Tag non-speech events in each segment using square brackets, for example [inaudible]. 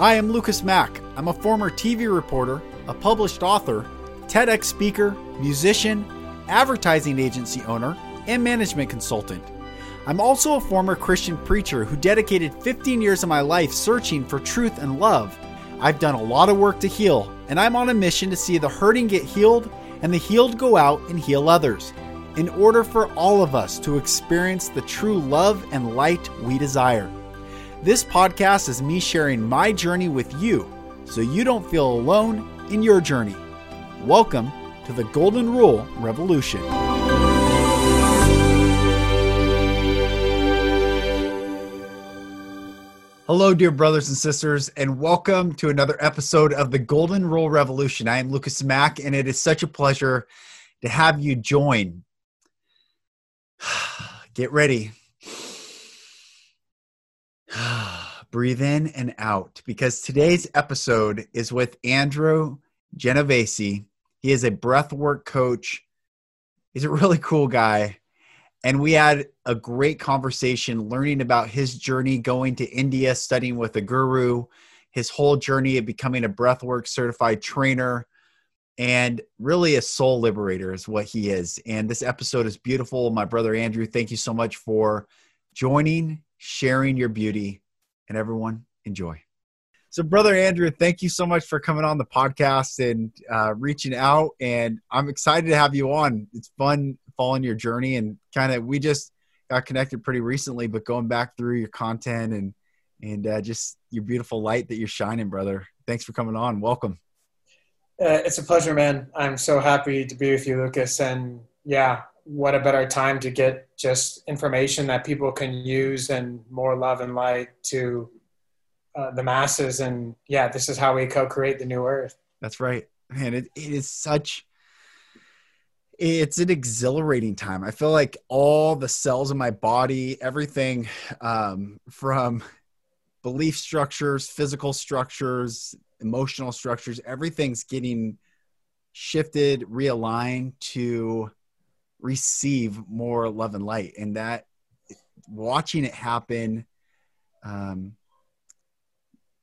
Hi, I'm Lucas Mack. I'm a former TV reporter, a published author, TEDx speaker, musician, advertising agency owner, and management consultant. I'm also a former Christian preacher who dedicated 15 years of my life searching for truth and love. I've done a lot of work to heal, and I'm on a mission to see the hurting get healed and the healed go out and heal others, in order for all of us to experience the true love and light we desire. This podcast is me sharing my journey with you so you don't feel alone in your journey. Welcome to the Golden Rule Revolution. Hello, dear brothers and sisters, and welcome to another episode of the Golden Rule Revolution. I am Lucas Mack, and it is such a pleasure to have you join. [sighs] Get ready. Breathe in and out because today's episode is with Andrew Genovese. He is a breathwork coach. He's a really cool guy and we had a great conversation learning about his journey going to India, studying with a guru, his whole journey of becoming a breathwork certified trainer, and really a soul liberator is what he is. And this episode is beautiful. My brother Andrew, thank you so much for joining, sharing your beauty, and everyone enjoy. So, brother Andrew, thank you so much for coming on the podcast and uh, reaching out. And I'm excited to have you on. It's fun following your journey and kind of we just got connected pretty recently, but going back through your content and and uh, just your beautiful light that you're shining, brother. Thanks for coming on. Welcome. Uh, it's a pleasure, man. I'm so happy to be with you, Lucas. And yeah, what a better time to get just information that people can use and more love and light to uh, the masses. And yeah, this is how we co-create the new earth. That's right, man. It, it is such it's an exhilarating time. I feel like all the cells in my body, everything um, from belief structures, physical structures, emotional structures, everything's getting shifted, realigned to receive more love and light. And that watching it happen um,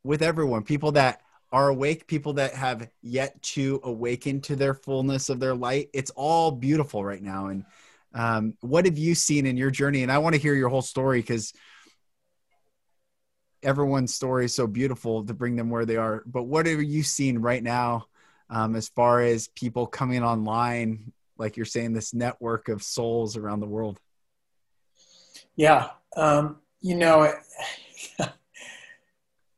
with everyone, people that are awake, people that have yet to awaken to their fullness of their light. It's all beautiful right now. And um, what have you seen in your journey? And I want to hear your whole story because everyone's story is so beautiful to bring them where they are. But what are you seeing right now um, as far as people coming online, like you're saying, this network of souls around the world? Yeah. Um, you know, [laughs]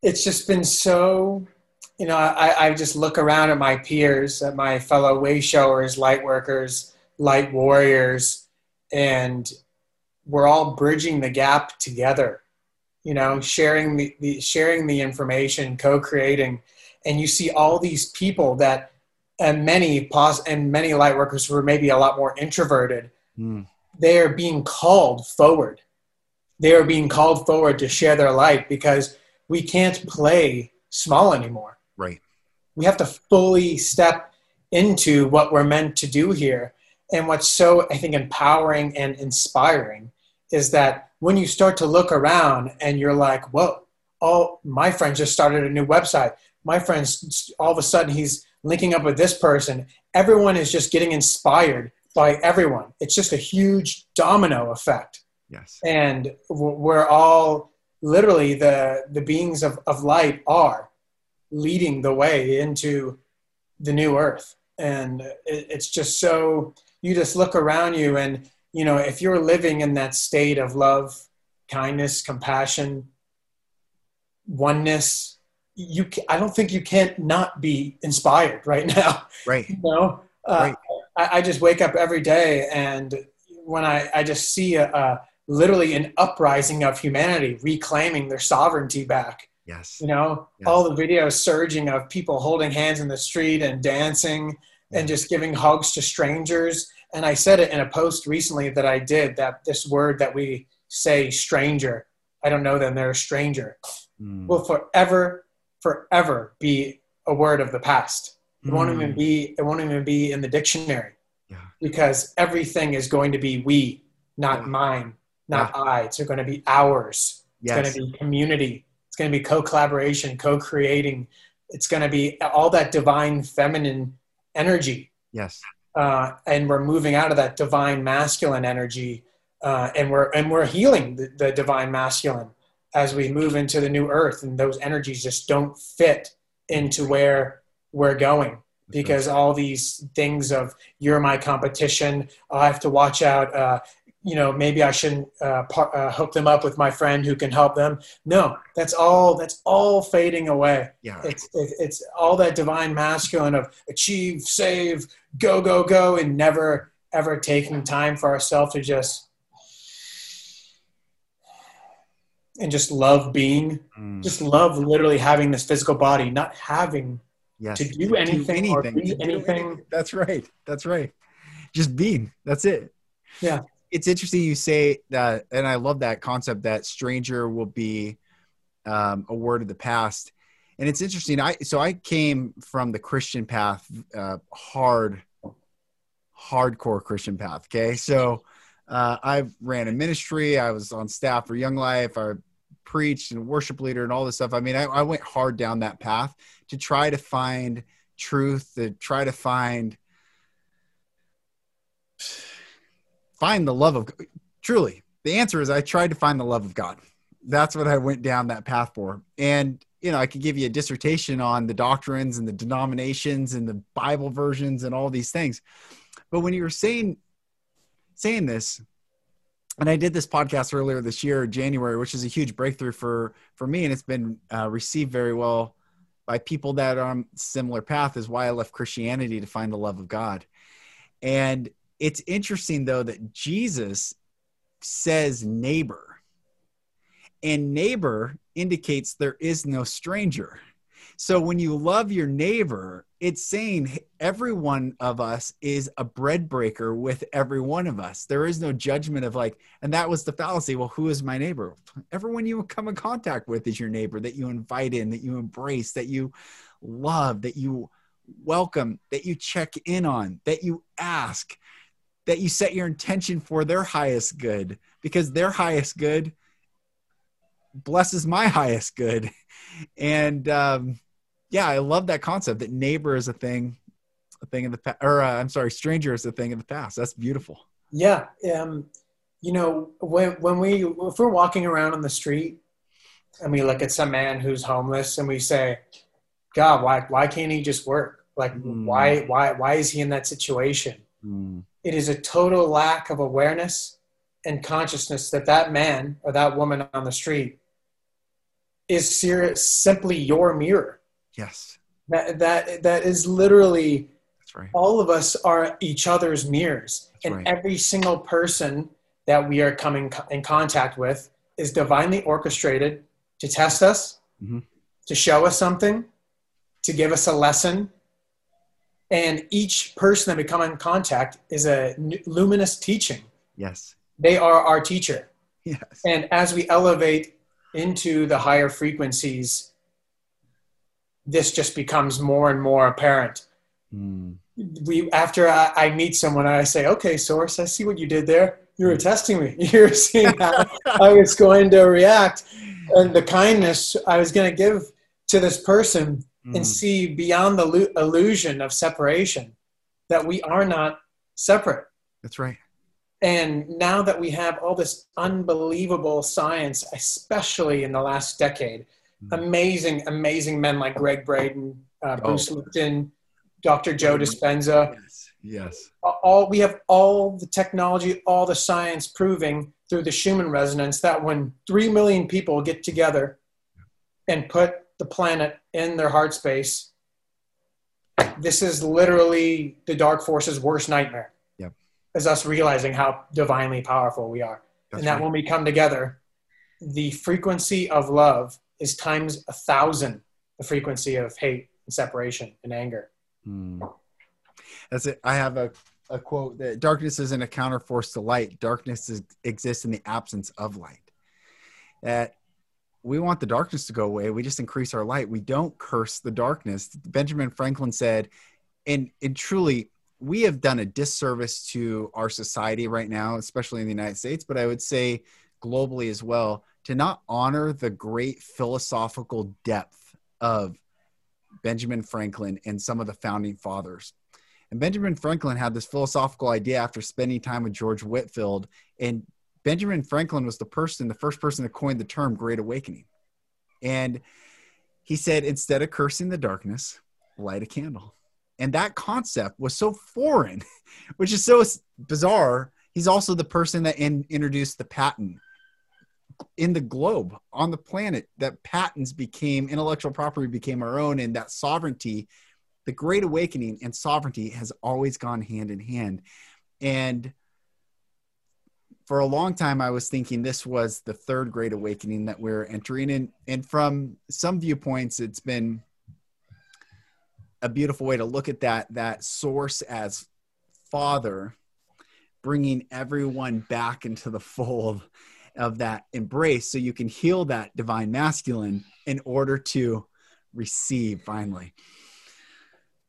it's just been so you know, I, I just look around at my peers, at my fellow way showers, light workers, light warriors, and we're all bridging the gap together. You know, sharing the, the sharing the information, co-creating, and you see all these people that, and many pos and many light workers who are maybe a lot more introverted. Mm. They are being called forward. They are being called forward to share their light because we can't play small anymore Right. We have to fully step into what we're meant to do here. And what's so, I think, empowering and inspiring is that when you start to look around and you're like, whoa, oh, my friend just started a new website. My friend's all of a sudden he's linking up with this person. Everyone is just getting inspired by everyone. It's just a huge domino effect. Yes. And we're all literally the, the beings of, of light are leading the way into the new earth and it's just so you just look around you and you know if you're living in that state of love kindness compassion oneness you i don't think you can't not be inspired right [laughs] now right you know uh, right. I, I, just wake up every day and when i, I just see a, a, literally an uprising of humanity reclaiming their sovereignty back Yes. You know, yes. all the videos surging of people holding hands in the street and dancing and just giving hugs to strangers. And I said it in a post recently that I did that this word that we say stranger, I don't know them, they're a stranger, mm. will forever, forever be a word of the past. It mm. won't even be it won't even be in the dictionary. Yeah. Because everything is going to be we, not yeah. mine, not yeah. I. It's going to be ours. It's going to be community It's going to be co-collaboration, co-creating. It's going to be all that divine feminine energy. Yes. Uh, and we're moving out of that divine masculine energy, uh, and we're and we're healing the, the divine masculine as we move into the new earth, and those energies just don't fit into where we're going because all these things of you're my competition. I have to watch out. Uh, you know maybe i shouldn't uh, par- uh, hook them up with my friend who can help them. No that's all that's all fading away. Yeah. it's it, it's all that divine masculine of achieve save go go go and never ever taking time for ourselves to just and just love being Mm. just love literally having this physical body not having yes. to do anything or be to do anything. That's right. That's right. Just being. That's it. Yeah. It's interesting you say that, and I love that concept that stranger will be um, a word of the past. And it's interesting. I so I came from the Christian path, uh, hard, hardcore Christian path. Okay, so uh, I ran a ministry. I was on staff for Young Life. I preached and worship leader and all this stuff. I mean, I, I went hard down that path to try to find truth, to try to find find the love of truly. The answer is I tried to find the love of God. That's what I went down that path for. And you know, I could give you a dissertation on the doctrines and the denominations and the Bible versions and all these things. But when you were saying saying this, and I did this podcast earlier this year, January, which is a huge breakthrough for for me, and it's been uh, received very well by people that are on similar path. Is why I left Christianity to find the love of God, and it's interesting though that Jesus says neighbor, and neighbor indicates there is no stranger. So when you love your neighbor, it's saying every one of us is a bread breaker with every one of us. There is no judgment of like, and that was the fallacy. Well, who is my neighbor? Everyone you come in contact with is your neighbor that you invite in, that you embrace, that you love, that you welcome, that you check in on, that you ask, that you set your intention for their highest good because their highest good blesses my highest good. And um, yeah, I love that concept that neighbor is a thing, a thing in the past, or uh, I'm sorry, stranger is a thing in the past. That's beautiful. Yeah. Um, you know, when, when we, if we're walking around on the street and we look at some man who's homeless and we say, God, why, why can't he just work? Like, Mm. why, why, why is he in that situation? It is a total lack of awareness and consciousness that that man or that woman on the street is serious, simply your mirror. Yes, That, that, that is literally that's right. all of us are each other's mirrors. That's and right. every single person that we are coming in contact with is divinely orchestrated to test us Mhm. to show us something to give us a lesson. And each person that we come in contact is a luminous teaching. Yes, they are our teacher. Yes, and as we elevate into the higher frequencies this just becomes more and more apparent Mm. we after I, I meet someone I say, okay, source, I see what you did there. You were testing me. [laughs] You were seeing how [laughs] I was going to react and the kindness I was going to give to this person and Mm. see beyond the lu- illusion of separation that we are not separate. That's right. And now that we have all this unbelievable science, especially in the last decade. Amazing, amazing men like Gregg Braden, uh, Oh. Bruce Lipton, Dr. Joe Dispenza, Yes, yes, all we have all the technology, all the science proving through the Schumann resonance that when three million people get together and put the planet in their heart space, this is literally the dark force's worst nightmare. Yep. Is us realizing how divinely powerful we are. that's and that right. when we come together, the frequency of love is times a thousand the frequency of hate and separation and anger. Mm. That's it. I have a, a quote that darkness isn't a counterforce to light. Darkness is, exists in the absence of light. That we want the darkness to go away. We just increase our light. We don't curse the darkness. Benjamin Franklin said, and, and truly, we have done a disservice to our society right now, especially in the United States, but I would say globally as well, to not honor the great philosophical depth of Benjamin Franklin and some of the founding fathers. And Benjamin Franklin had this philosophical idea after spending time with George Whitefield. And Benjamin Franklin was the person, the first person to coin the term Great Awakening. And he said, instead of cursing the darkness, light a candle. And that concept was so foreign, [laughs] which is so bizarre. He's also the person that in, introduced the patent in the globe on the planet that patents became intellectual property became our own and that sovereignty the great awakening and sovereignty has always gone hand in hand. And for a long time i was thinking this was the third great awakening that we're entering in. And from some viewpoints it's been a beautiful way to look at that that source as father bringing everyone back into the fold of that embrace so you can heal that divine masculine in order to receive finally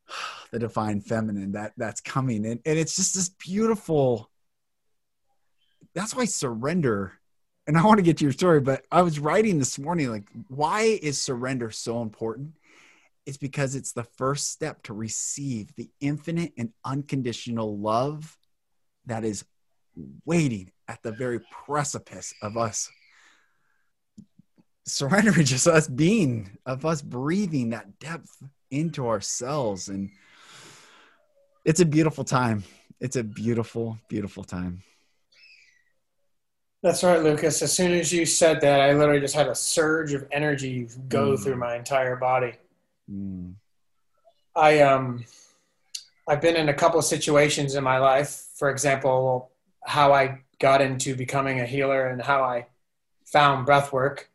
[sighs] the divine feminine that that's coming. And, and it's just this beautiful that's why surrender and i want to get to your story but i was writing this morning like why is surrender so important? It's because it's the first step to receive the infinite and unconditional love that is waiting at the very precipice of us surrendering [laughs] just us being of us breathing that depth into ourselves. And it's a beautiful time. It's a beautiful beautiful time. That's right lucas. As soon as you said that i literally just had a surge of energy go mm. through my entire body. Mm. i um i've been in a couple of situations in my life. For example how i got into becoming a healer and how I found breath work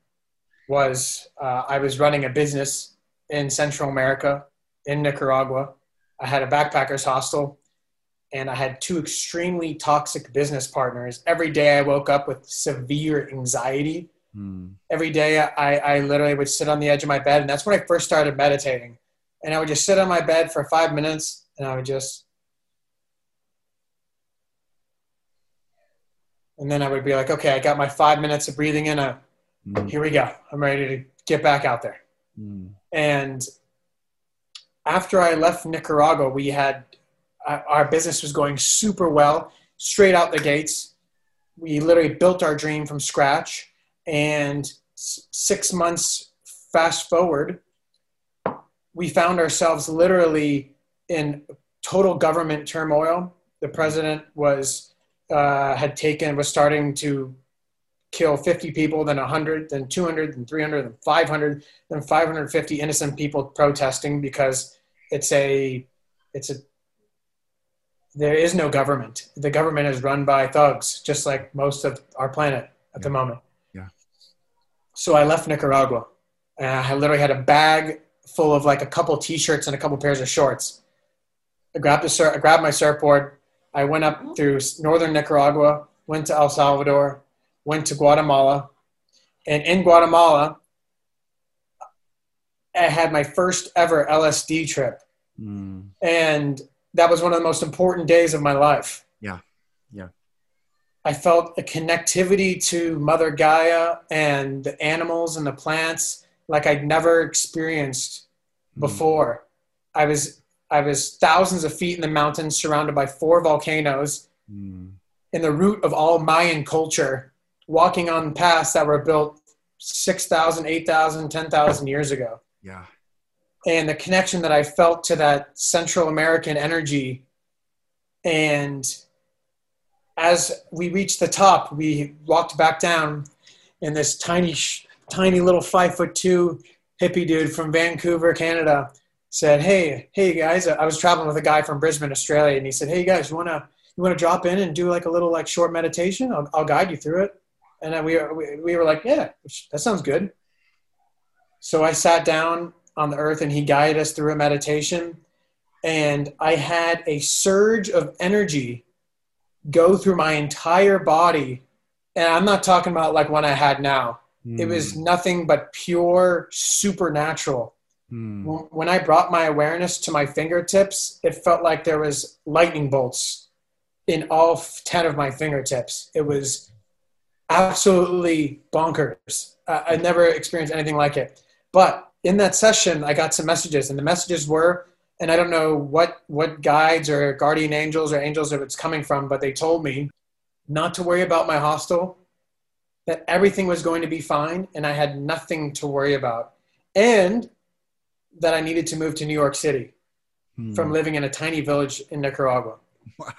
was uh, I was running a business in Central America, in Nicaragua. I had a backpackers hostel and I had two extremely toxic business partners. Every day I woke up with severe anxiety. Mm. Every day I, I literally would sit on the edge of my bed. And that's when I first started meditating. And I would just sit on my bed for five minutes and I would just and then I would be like, okay, I got my five minutes of breathing in. A, mm. Here we go. I'm ready to get back out there. Mm. And after I left Nicaragua, we had uh, our business was going super well, straight out the gates. We literally built our dream from scratch. And six months fast forward, we found ourselves literally in total government turmoil. The president was uh, had taken was starting to kill 50 people, then 100, then 200, then 300, then 500, then 550 innocent people protesting because it's a it's a there is no government. The government is run by thugs, just like most of our planet at yeah. the moment. Yeah. So I left Nicaragua, and I literally had a bag full of like a couple T-shirts and a couple pairs of shorts. I grabbed a sur- I grabbed my surfboard, I went up through northern Nicaragua, went to El Salvador, went to Guatemala, and in Guatemala, I had my first ever LSD trip. Mm. And that was one of the most important days of my life. Yeah. Yeah. I felt a connectivity to Mother Gaia and the animals and the plants like I'd never experienced mm. before. I was I was thousands of feet in the mountains, surrounded by four volcanoes, mm. in the root of all Mayan culture, walking on paths that were built 6,000, 8,000, 10,000 years ago. Yeah. And the connection that I felt to that Central American energy. And as we reached the top, we walked back down, and this tiny, tiny little five foot two hippie dude from Vancouver, Canada, said, "Hey, hey guys, I was traveling with a guy from Brisbane, Australia, and he said, "Hey guys, you wanna you wanna drop in and do like a little like short meditation? I'll, I'll guide you through it." And we, we we were like, "Yeah, that sounds good." So I sat down on the earth, and he guided us through a meditation, and I had a surge of energy go through my entire body, and I'm not talking about like one I had now. Mm. It was hmm. nothing but pure supernatural Hmm. When I brought my awareness to my fingertips, it felt like there was lightning bolts in all 10 of my fingertips. It was absolutely bonkers. Uh, I never experienced anything like it. But in that session, I got some messages, and the messages were, and I don't know what what guides or guardian angels or angels if it's coming from, but they told me not to worry about my hostel, that everything was going to be fine, and I had nothing to worry about, and that I needed to move to New York City hmm. from living in a tiny village in Nicaragua. Wow.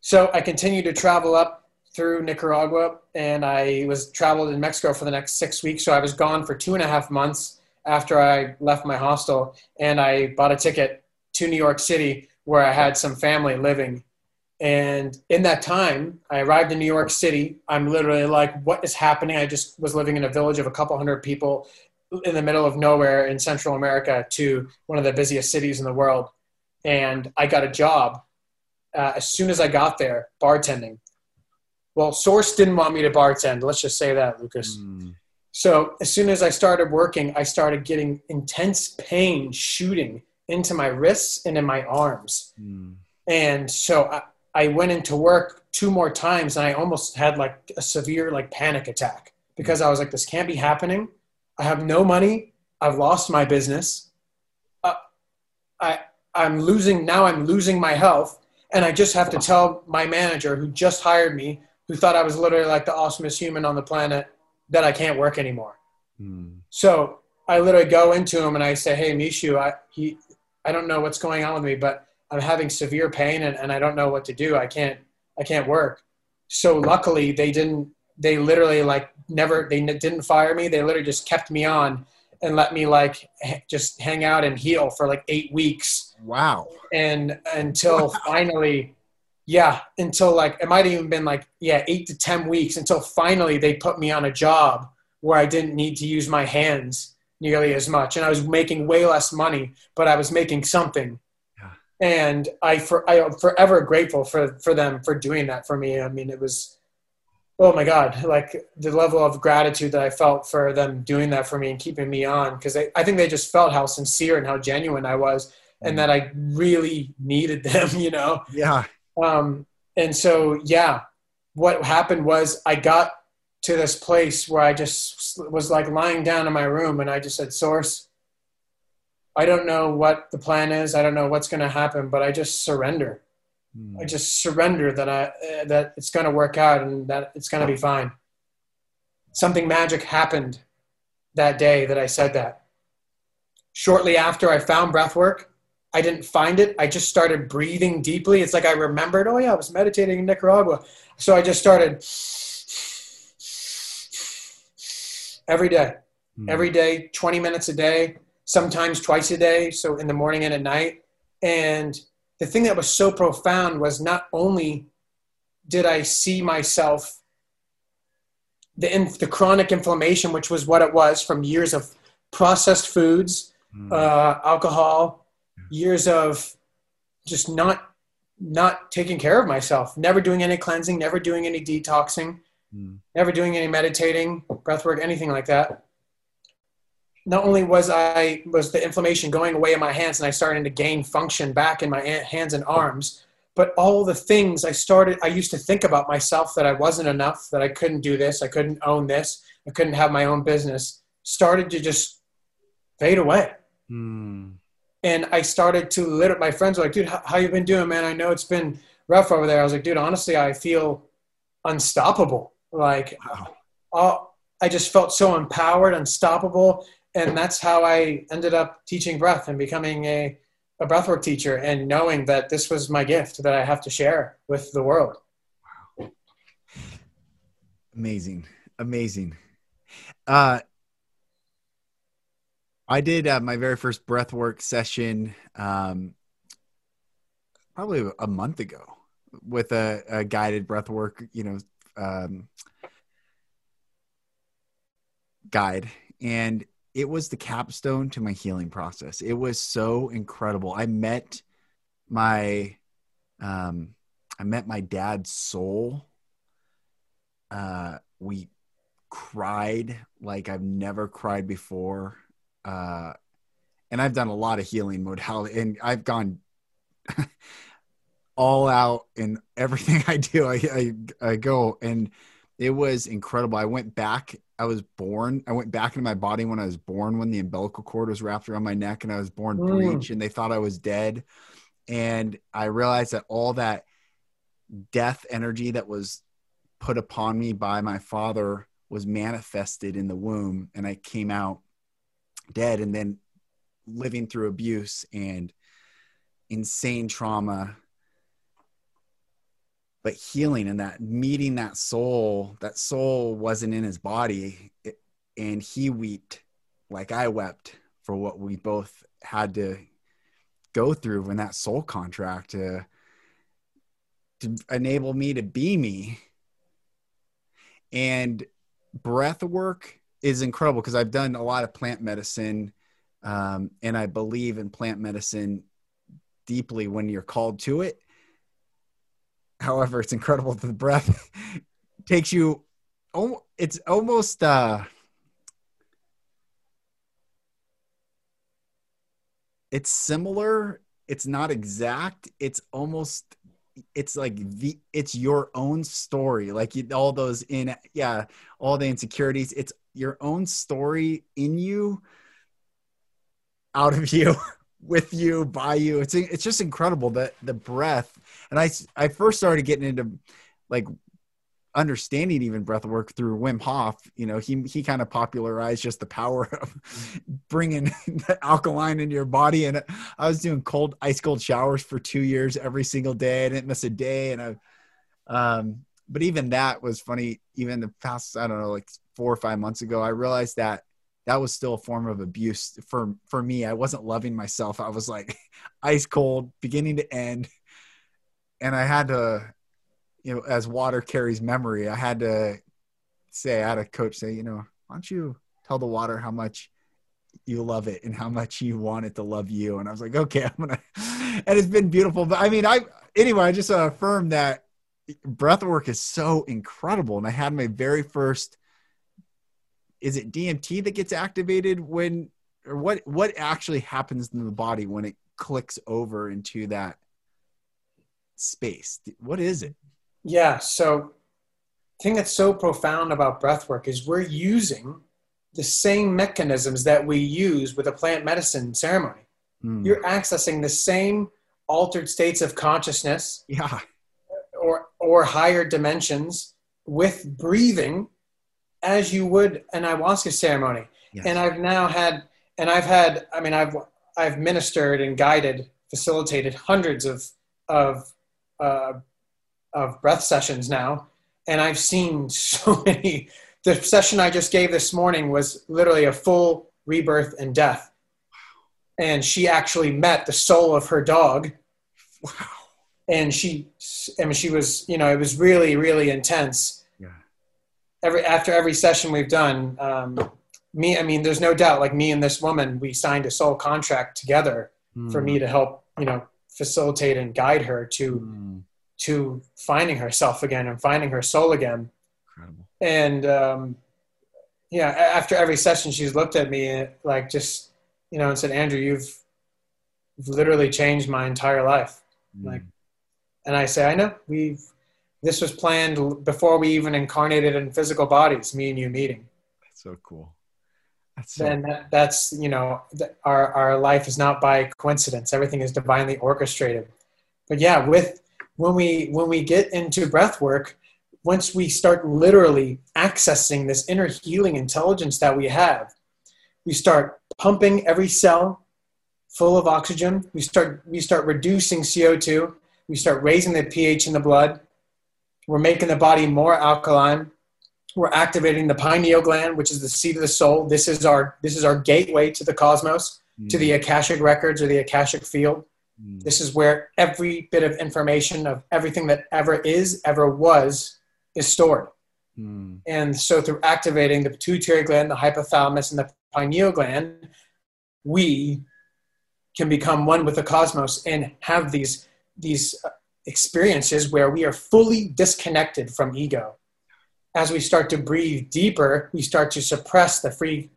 So I continued to travel up through Nicaragua and I was traveled in Mexico for the next six weeks. So I was gone for two and a half months after I left my hostel and I bought a ticket to New York City where I had some family living. And in that time, I arrived in New York City. I'm literally like, what is happening? I just was living in a village of a couple hundred people in the middle of nowhere in Central America to one of the busiest cities in the world. And I got a job uh, as soon as I got there, bartending. Well, Source didn't want me to bartend. Let's just say that, Lucas. Mm. So as soon as I started working, I started getting intense pain shooting into my wrists and in my arms. Mm. And so I, I went into work two more times and I almost had like a severe like panic attack because I was like, this can't be happening. I have no money. I've lost my business. Uh, I, I'm losing, now I'm losing my health. And I just have to tell my manager who just hired me, who thought I was literally like the awesomest human on the planet, that I can't work anymore. Hmm. So I literally go into him and I say, Hey, Mishu, I, he, I don't know what's going on with me, but I'm having severe pain and, and I don't know what to do. I can't, I can't work. So luckily they didn't, they literally like never, they didn't fire me. They literally just kept me on and let me like just hang out and heal for like eight weeks. Wow. And until wow. [laughs] finally, yeah, until like it might have even been like yeah, eight to ten weeks until finally they put me on a job where I didn't need to use my hands nearly as much, and I was making way less money, but I was making something. Yeah. And I for I am forever grateful for for them for doing that for me. I mean, it was oh my god like the level of gratitude that i felt for them doing that for me and keeping me on because I, I think they just felt how sincere and how genuine i was and that i really needed [laughs] them you know? Yeah. Um, and so yeah what happened was i got to this place where i just was like lying down in my room and i just said source i don't know what the plan is. I don't know what's going to happen but i just surrender Mm. I just surrender that I uh, that it's going to work out and that it's going to be fine. Something magic happened that day that I said that. Shortly after I found breath work, I didn't find it. I just started breathing deeply. It's like I remembered, oh yeah, I was meditating in Nicaragua. So I just started every day, mm. every day, 20 minutes a day, sometimes twice a day. So in the morning and at night. And the thing that was so profound was not only did I see myself the in, the chronic inflammation, which was what it was from years of processed foods, mm. uh, alcohol, years of just not not taking care of myself, never doing any cleansing, never doing any detoxing, mm. never doing any meditating, breath work, anything like that not only was I was the inflammation going away in my hands and I started to gain function back in my hands and arms, but all the things I started I used to think about myself that I wasn't enough, that I couldn't do this, I couldn't own this, I couldn't have my own business, started to just fade away. Hmm. And I started to lit my friends were like, dude, how, how you been doing, man? I know it's been rough over there. I was like, dude, honestly, I feel unstoppable. Like, wow. I just felt so empowered, unstoppable and that's how I ended up teaching breath and becoming a, a breathwork teacher and knowing that this was my gift that I have to share with the world. Wow. Amazing. Amazing. Uh, I did uh, my very first breathwork session um, probably a month ago with a, a guided breathwork, you know, um, guide. And it was the capstone to my healing process. It was so incredible. I met my um I met my dad's soul. Uh we cried like I've never cried before. Uh and I've done a lot of healing modality and I've gone [laughs] all out in everything [laughs] I do. I, I, I go and it was incredible. I went back. I was born. I went back into my body when I was born, when the umbilical cord was wrapped around my neck, and I was born Mm. breech, and they thought I was dead. And I realized that all that death energy that was put upon me by my father was manifested in the womb, and I came out dead. And then living through abuse and insane trauma but healing and that meeting that soul that soul wasn't in his body it, and he wept like i wept for what we both had to go through in that soul contract to to enable me to be me. And breath work is incredible because i've done a lot of plant medicine um, and i believe in plant medicine deeply when you're called to it however it's incredible the breath [laughs] takes you oh it's almost uh it's similar. It's not exact. It's almost it's like the it's your own story. Like all those in yeah all the insecurities. It's your own story in you out of [laughs] you with you by you it's it's just incredible that the breath and i i first started getting into like understanding even breath work through Wim Hof, you know, he he kind of popularized just the power of [laughs] bringing the alkaline into your body. And I was doing cold, ice cold showers for two years every single day. I didn't miss a day. And I, um, but even that was funny. Even the past, I don't know, like four or five months ago, I realized that that was still a form of abuse for for me. I wasn't loving myself. I was like [laughs] ice cold, beginning to end, and I had to you know, as water carries memory, I had to say, I had a coach say, you know, why don't you tell the water how much you love it and how much you want it to love you? And I was like, okay, [laughs] I'm gonna. And it's been beautiful. But I mean, I anyway, I just affirmed that breath work is so incredible. And I had my very first. Is it DMT that gets activated when, or what? What actually happens in the body when it clicks over into that space? What is it? Yeah. So, thing that's so profound about breath work is we're using the same mechanisms that we use with a plant medicine ceremony. Hmm. You're accessing the same altered states of consciousness yeah. or or higher dimensions with breathing as you would an ayahuasca ceremony. Yes. And I've now had and I've had I mean I've I've ministered and guided facilitated hundreds of of uh, of breath sessions now, and I've seen so [laughs] many. The session I just gave this morning was literally a full rebirth and death, and she actually met the soul of her dog, Wow. and she, I mean, she was, you know, it was really, really intense. Every after every session we've done, um, me, I mean, there's no doubt, like me and this woman, we signed a soul contract together for Hmm. me to help, you know, facilitate and guide her to Hmm. to finding herself again and finding her soul again. Incredible. And um, yeah, after every session, she's looked at me like just you know and said, "Andrew, you've, you've literally changed my entire life." Like, Hmm. And I say, "I know. We've this was planned before we even incarnated in physical bodies. Me and you meeting." That's so cool. That's so then that, that's you know our our life is not by coincidence everything is divinely orchestrated but yeah with when we when we get into breath work once we start literally accessing this inner healing intelligence that we have we start pumping every cell full of oxygen we start we start reducing co2 we start raising the ph in the blood we're making the body more alkaline. We're activating the pineal gland which is the seat of the soul. This is our this is our gateway to the cosmos to the akashic records or the akashic field. Hmm. this is where every bit of information of everything that ever is ever was is stored. Hmm. and so through activating the pituitary gland the hypothalamus and the pineal gland we can become one with the cosmos and have these these experiences where we are fully disconnected from ego as we start to breathe deeper, we start to suppress the free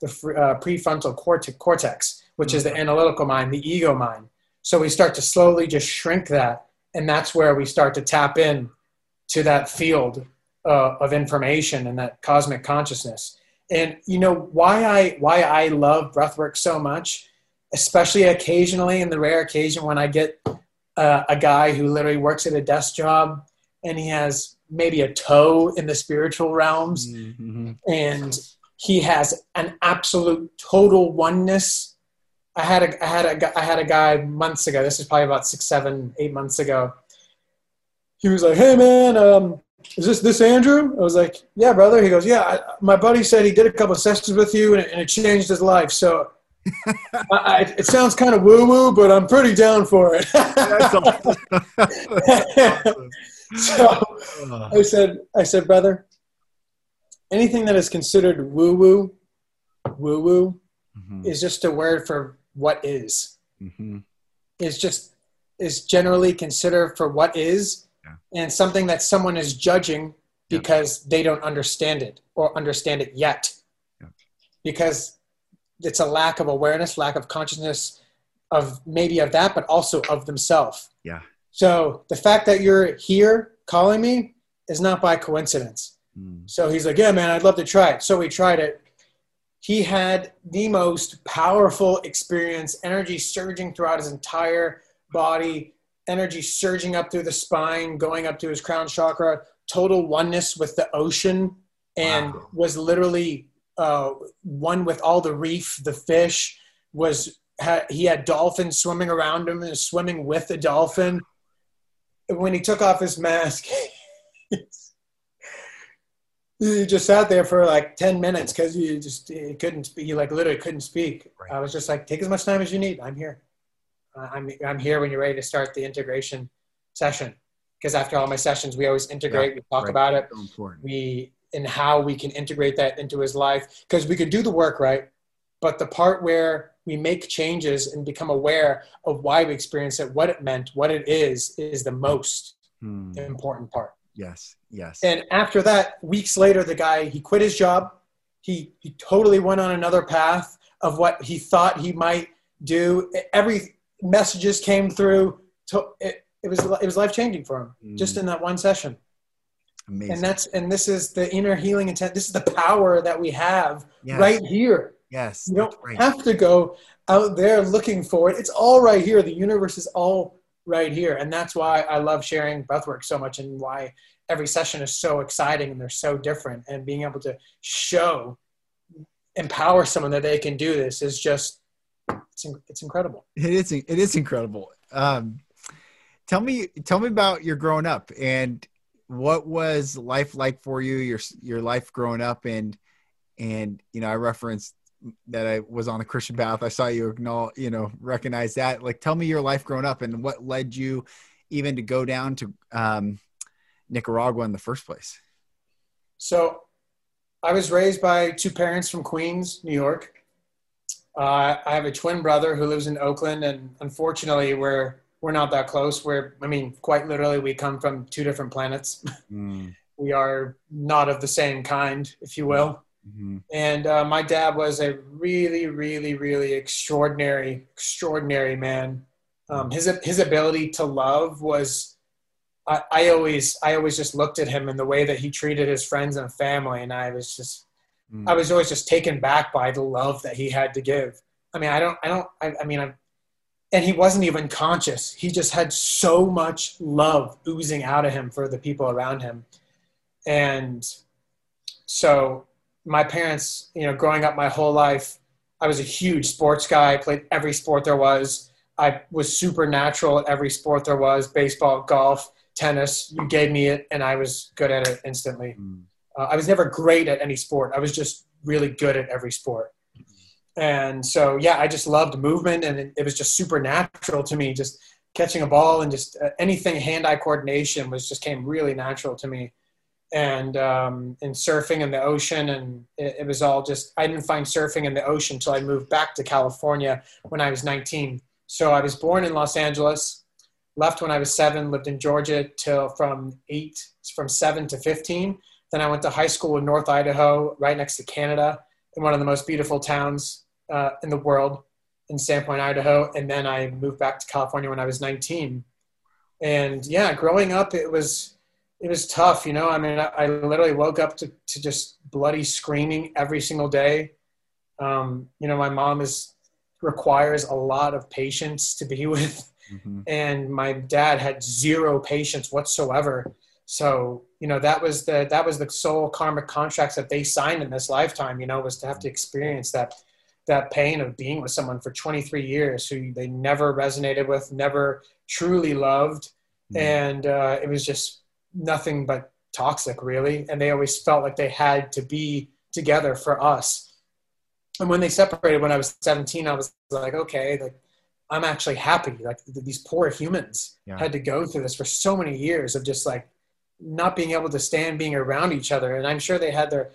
the fr- uh, prefrontal cortex, cortex, which is the analytical mind, the ego mind. So we start to slowly just shrink that, and that's where we start to tap in to that field uh, of information and that cosmic consciousness. And you know why I why I love breathwork so much, especially occasionally in the rare occasion when I get uh, a guy who literally works at a desk job and he has maybe a toe in the spiritual realms. Mm-hmm. and he has an absolute total oneness. I had a i had a i had a guy months ago this is probably about six seven eight months ago. He was like hey man um, is this this andrew? I was like yeah brother. He goes yeah I, my buddy said he did a couple of sessions with you and it, and it changed his life. So I, it sounds kind of woo woo, but I'm pretty down for it. [laughs] so I said, I said, brother, anything that is considered woo woo, woo woo, mm-hmm. is just a word for what is. Mm-hmm. Is just is generally considered for what is, yeah. and something that someone is judging because yeah. they don't understand it or understand it yet, yeah. because it's a lack of awareness, lack of consciousness of maybe of that, but also of themselves. Yeah. So the fact that you're here calling me is not by coincidence. Mm. So he's like, yeah, man, I'd love to try it. So we tried it. He had the most powerful experience, energy surging throughout his entire body, energy surging up through the spine, going up to his crown chakra, total oneness with the ocean, and wow. was literally uh, one with all the reef, the fish was he had dolphins swimming around him and swimming with the dolphin. When he took off his mask, [laughs] he just sat there for like 10 minutes because he just he couldn't speak. He like literally couldn't speak. Right. I was just like, take as much time as you need. I'm here. I'm, I'm here when you're ready to start the integration session. Because after all my sessions, we always integrate, yeah, we talk right. about it. So we and how we can integrate that into his life because we could do the work right? But the part where we make changes and become aware of why we experience it what it meant what it is is the most hmm. important part. Yes yes. And after that weeks later the guy he quit his job. He he totally went on another path of what he thought he might do. Every messages came through. To, it, it was it was life changing for him mm. just in that one session Amazing. And that's and this is the inner healing intent. This is the power that we have yes. right here. Yes. You don't right. have to go out there looking for it. It's all right here. The universe is all right here. And that's why I love sharing breathwork so much and why every session is so exciting and they're so different. And being able to show, empower someone that they can do this is just it's, it's incredible. It is it is incredible. Um, tell me tell me about your growing up and what was life like for you your your life growing up? And and you know i referenced that i was on the christian path. I saw you acknowledge you know recognize that. Like tell me your life growing up and what led you even to go down to um, nicaragua in the first place? So i was raised by two parents from queens new york. Uh, i have a twin brother who lives in oakland and unfortunately we're we're not that close. We're, I mean, quite literally, we come from two different planets. [laughs] Mm. we are not of the same kind, if you will. Mm-hmm. And uh, my dad was a really, really, really extraordinary, extraordinary man. Um, his his ability to love was, I, I always, I always just looked at him and the way that he treated his friends and family, and I was just, mm. I was always just taken back by the love that he had to give. I mean, I don't, I don't, I, I mean, I've and he wasn't even conscious. He just had so much love oozing out of him for the people around him. And so my parents, you know, growing up my whole life, I was a huge sports guy. I played every sport there was. I was super natural at every sport there was baseball, golf, tennis. You gave me it, and I was good at it instantly. Mm. Uh, I was never great at any sport. I was just really good at every sport and so yeah i just loved movement and it, it, was just super natural to me just catching a ball and just uh, anything hand-eye coordination was just came really natural to me. And um, and surfing in the ocean and it, it, was all just i didn't find surfing in the ocean until i moved back to california when i was 19 so i was born in los angeles left when i was seven lived in georgia till from eight from seven to 15 then i went to high school in north idaho right next to canada in one of the most beautiful towns uh, in the world in Sandpoint, Idaho, and then I moved back to California when I was 19. And yeah, growing up, it was it was tough, you know. I mean, I, I literally woke up to, to just bloody screaming every single day. Um, you know, my mom is requires a lot of patience to be [laughs] with, mm-hmm. and my dad had zero patience whatsoever. So, you know, that was the that was the sole karmic contracts that they signed in this lifetime. You know, was to have to experience that that pain of being with someone for 23 years who they never resonated with, never truly loved, mm-hmm. and uh, it was just nothing but toxic, really. And they always felt like they had to be together for us. And when they separated when I was 17, I was like, okay, like I'm actually happy. Like these poor humans yeah. had to go through this for so many years of just like not being able to stand being around each other. And I'm sure they had their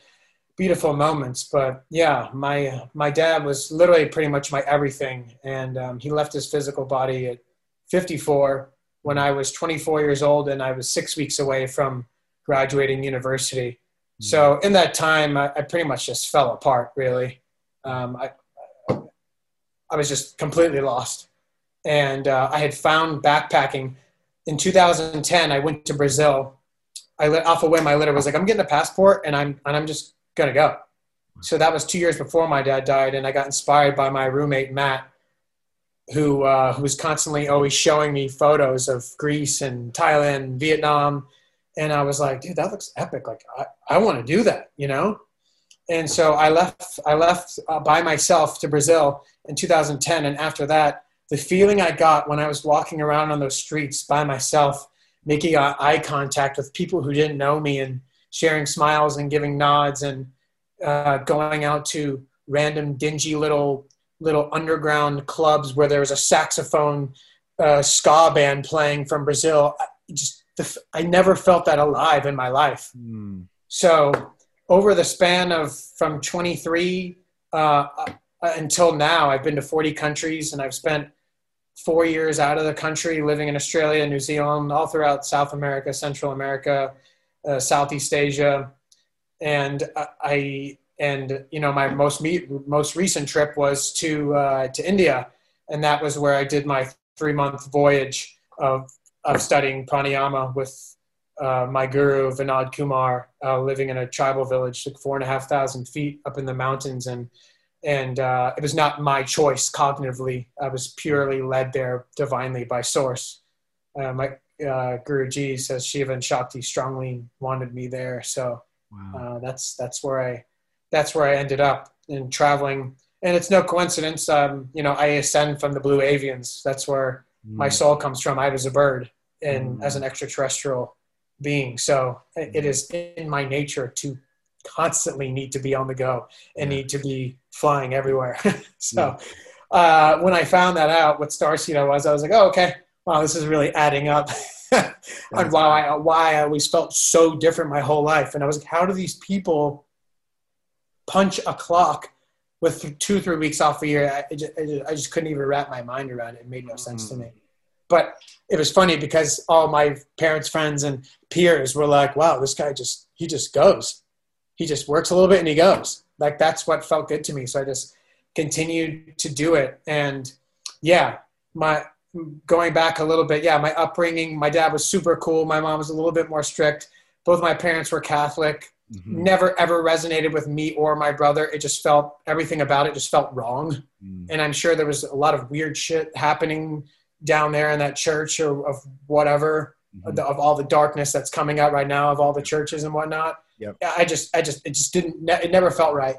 beautiful moments. But yeah, my my dad was literally pretty much my everything, and um, he left his physical body at 54 when I was 24 years old and I was six weeks away from graduating university. Mm-hmm. So in that time, I, I, pretty much just fell apart. Really, um, I I was just completely lost, and uh, I had found backpacking. In 2010, I went to Brazil. I let off a whim. My letter was like, "I'm getting a passport, and I'm and I'm just gonna go." So that was two years before my dad died, and I got inspired by my roommate Matt, who uh, who was constantly always showing me photos of Greece and Thailand, and Vietnam, and I was like, dude, that looks epic. Like I, I want to do that, you know. And so I left. I left uh, by myself to Brazil in 2010, and after that, the feeling I got when I was walking around on those streets by myself, making eye contact with people who didn't know me, and sharing smiles and giving nods, and uh, going out to random dingy little little underground clubs where there was a saxophone uh, ska band playing from Brazil. I just the, I never felt that alive in my life. Mm. So over the span of from 23 uh, uh, until now, I've been to 40 countries and I've spent four years out of the country living in Australia, New Zealand, all throughout South America, Central America, uh, Southeast Asia. And I, and you know my most meet, most recent trip was to uh, to India, and that was where I did my three month voyage of of studying pranayama with uh, my guru Vinod Kumar, uh, living in a tribal village, like four and a half thousand feet up in the mountains, and and uh, it was not my choice cognitively. I was purely led there divinely by source. Uh, my uh, Guruji says Shiva and Shakti strongly wanted me there, so wow. Uh, that's that's where I that's where I ended up in traveling. And it's no coincidence. Um, you know, I ascend from the blue avians. That's where mm. my soul comes from. I was a bird and mm. as an extraterrestrial being. So it is in my nature to constantly need to be on the go and yeah. need to be flying everywhere. [laughs] so yeah. uh, when I found that out, what starseed I was, I was like, oh, okay, wow, this is really adding up. [laughs] and why I, why I always felt so different my whole life. And I was like, how do these people punch a clock with two three weeks off a year? I, just, I just couldn't even wrap my mind around it. It made no sense mm-hmm. to me. But it was funny because all my parents friends and peers were like wow this guy just he just goes. He just works a little bit and he goes. Like that's what felt good to me. So i just continued to do it. And yeah my going back a little bit yeah my upbringing my dad was super cool my mom was a little bit more strict both my parents were catholic Mm-hmm. Never ever resonated with me or my brother. It just felt everything about it just felt wrong. Mm. And I'm sure there was a lot of weird shit happening down there in that church or of whatever mm-hmm. of all the darkness that's coming out right now of all the churches and whatnot. Yep. I just I just it just didn't it never felt right.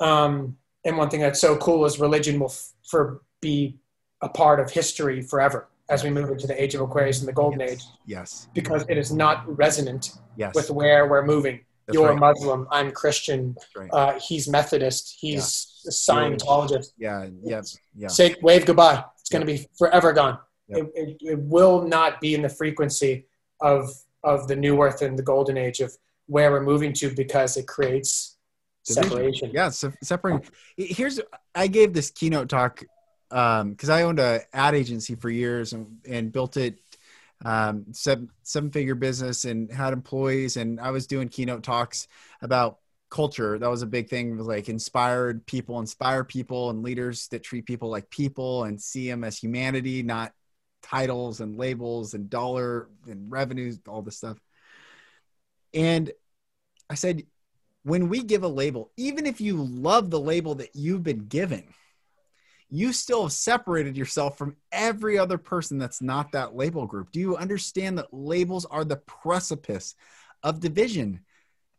Um, and one thing that's so cool is religion will f- for be a part of history forever as we move into the age of Aquarius and the golden yes. age. Yes. Because it is not resonant yes. with where we're moving. That's You're right. Muslim. I'm Christian. Right. Uh, he's Methodist. He's yeah. a Scientologist. Yeah, yeah, yeah. Say wave goodbye. It's going to be forever gone. Yep. It, it, it, will not be in the frequency of of the new earth and the golden age of where we're moving to because it creates Division. separation. Yeah, so separating. Here's I gave this keynote talk because um, I owned a ad agency for years and, and built it um, seven seven figure business and had employees and I was doing keynote talks about culture. That was a big thing. Was like inspired people, inspire people, and leaders that treat people like people and see them as humanity, not titles and labels and dollar and revenues, all this stuff. And I said, when we give a label, even if you love the label that you've been given, you still have separated yourself from every other person that's not that label group. Do you understand that labels are the precipice of division?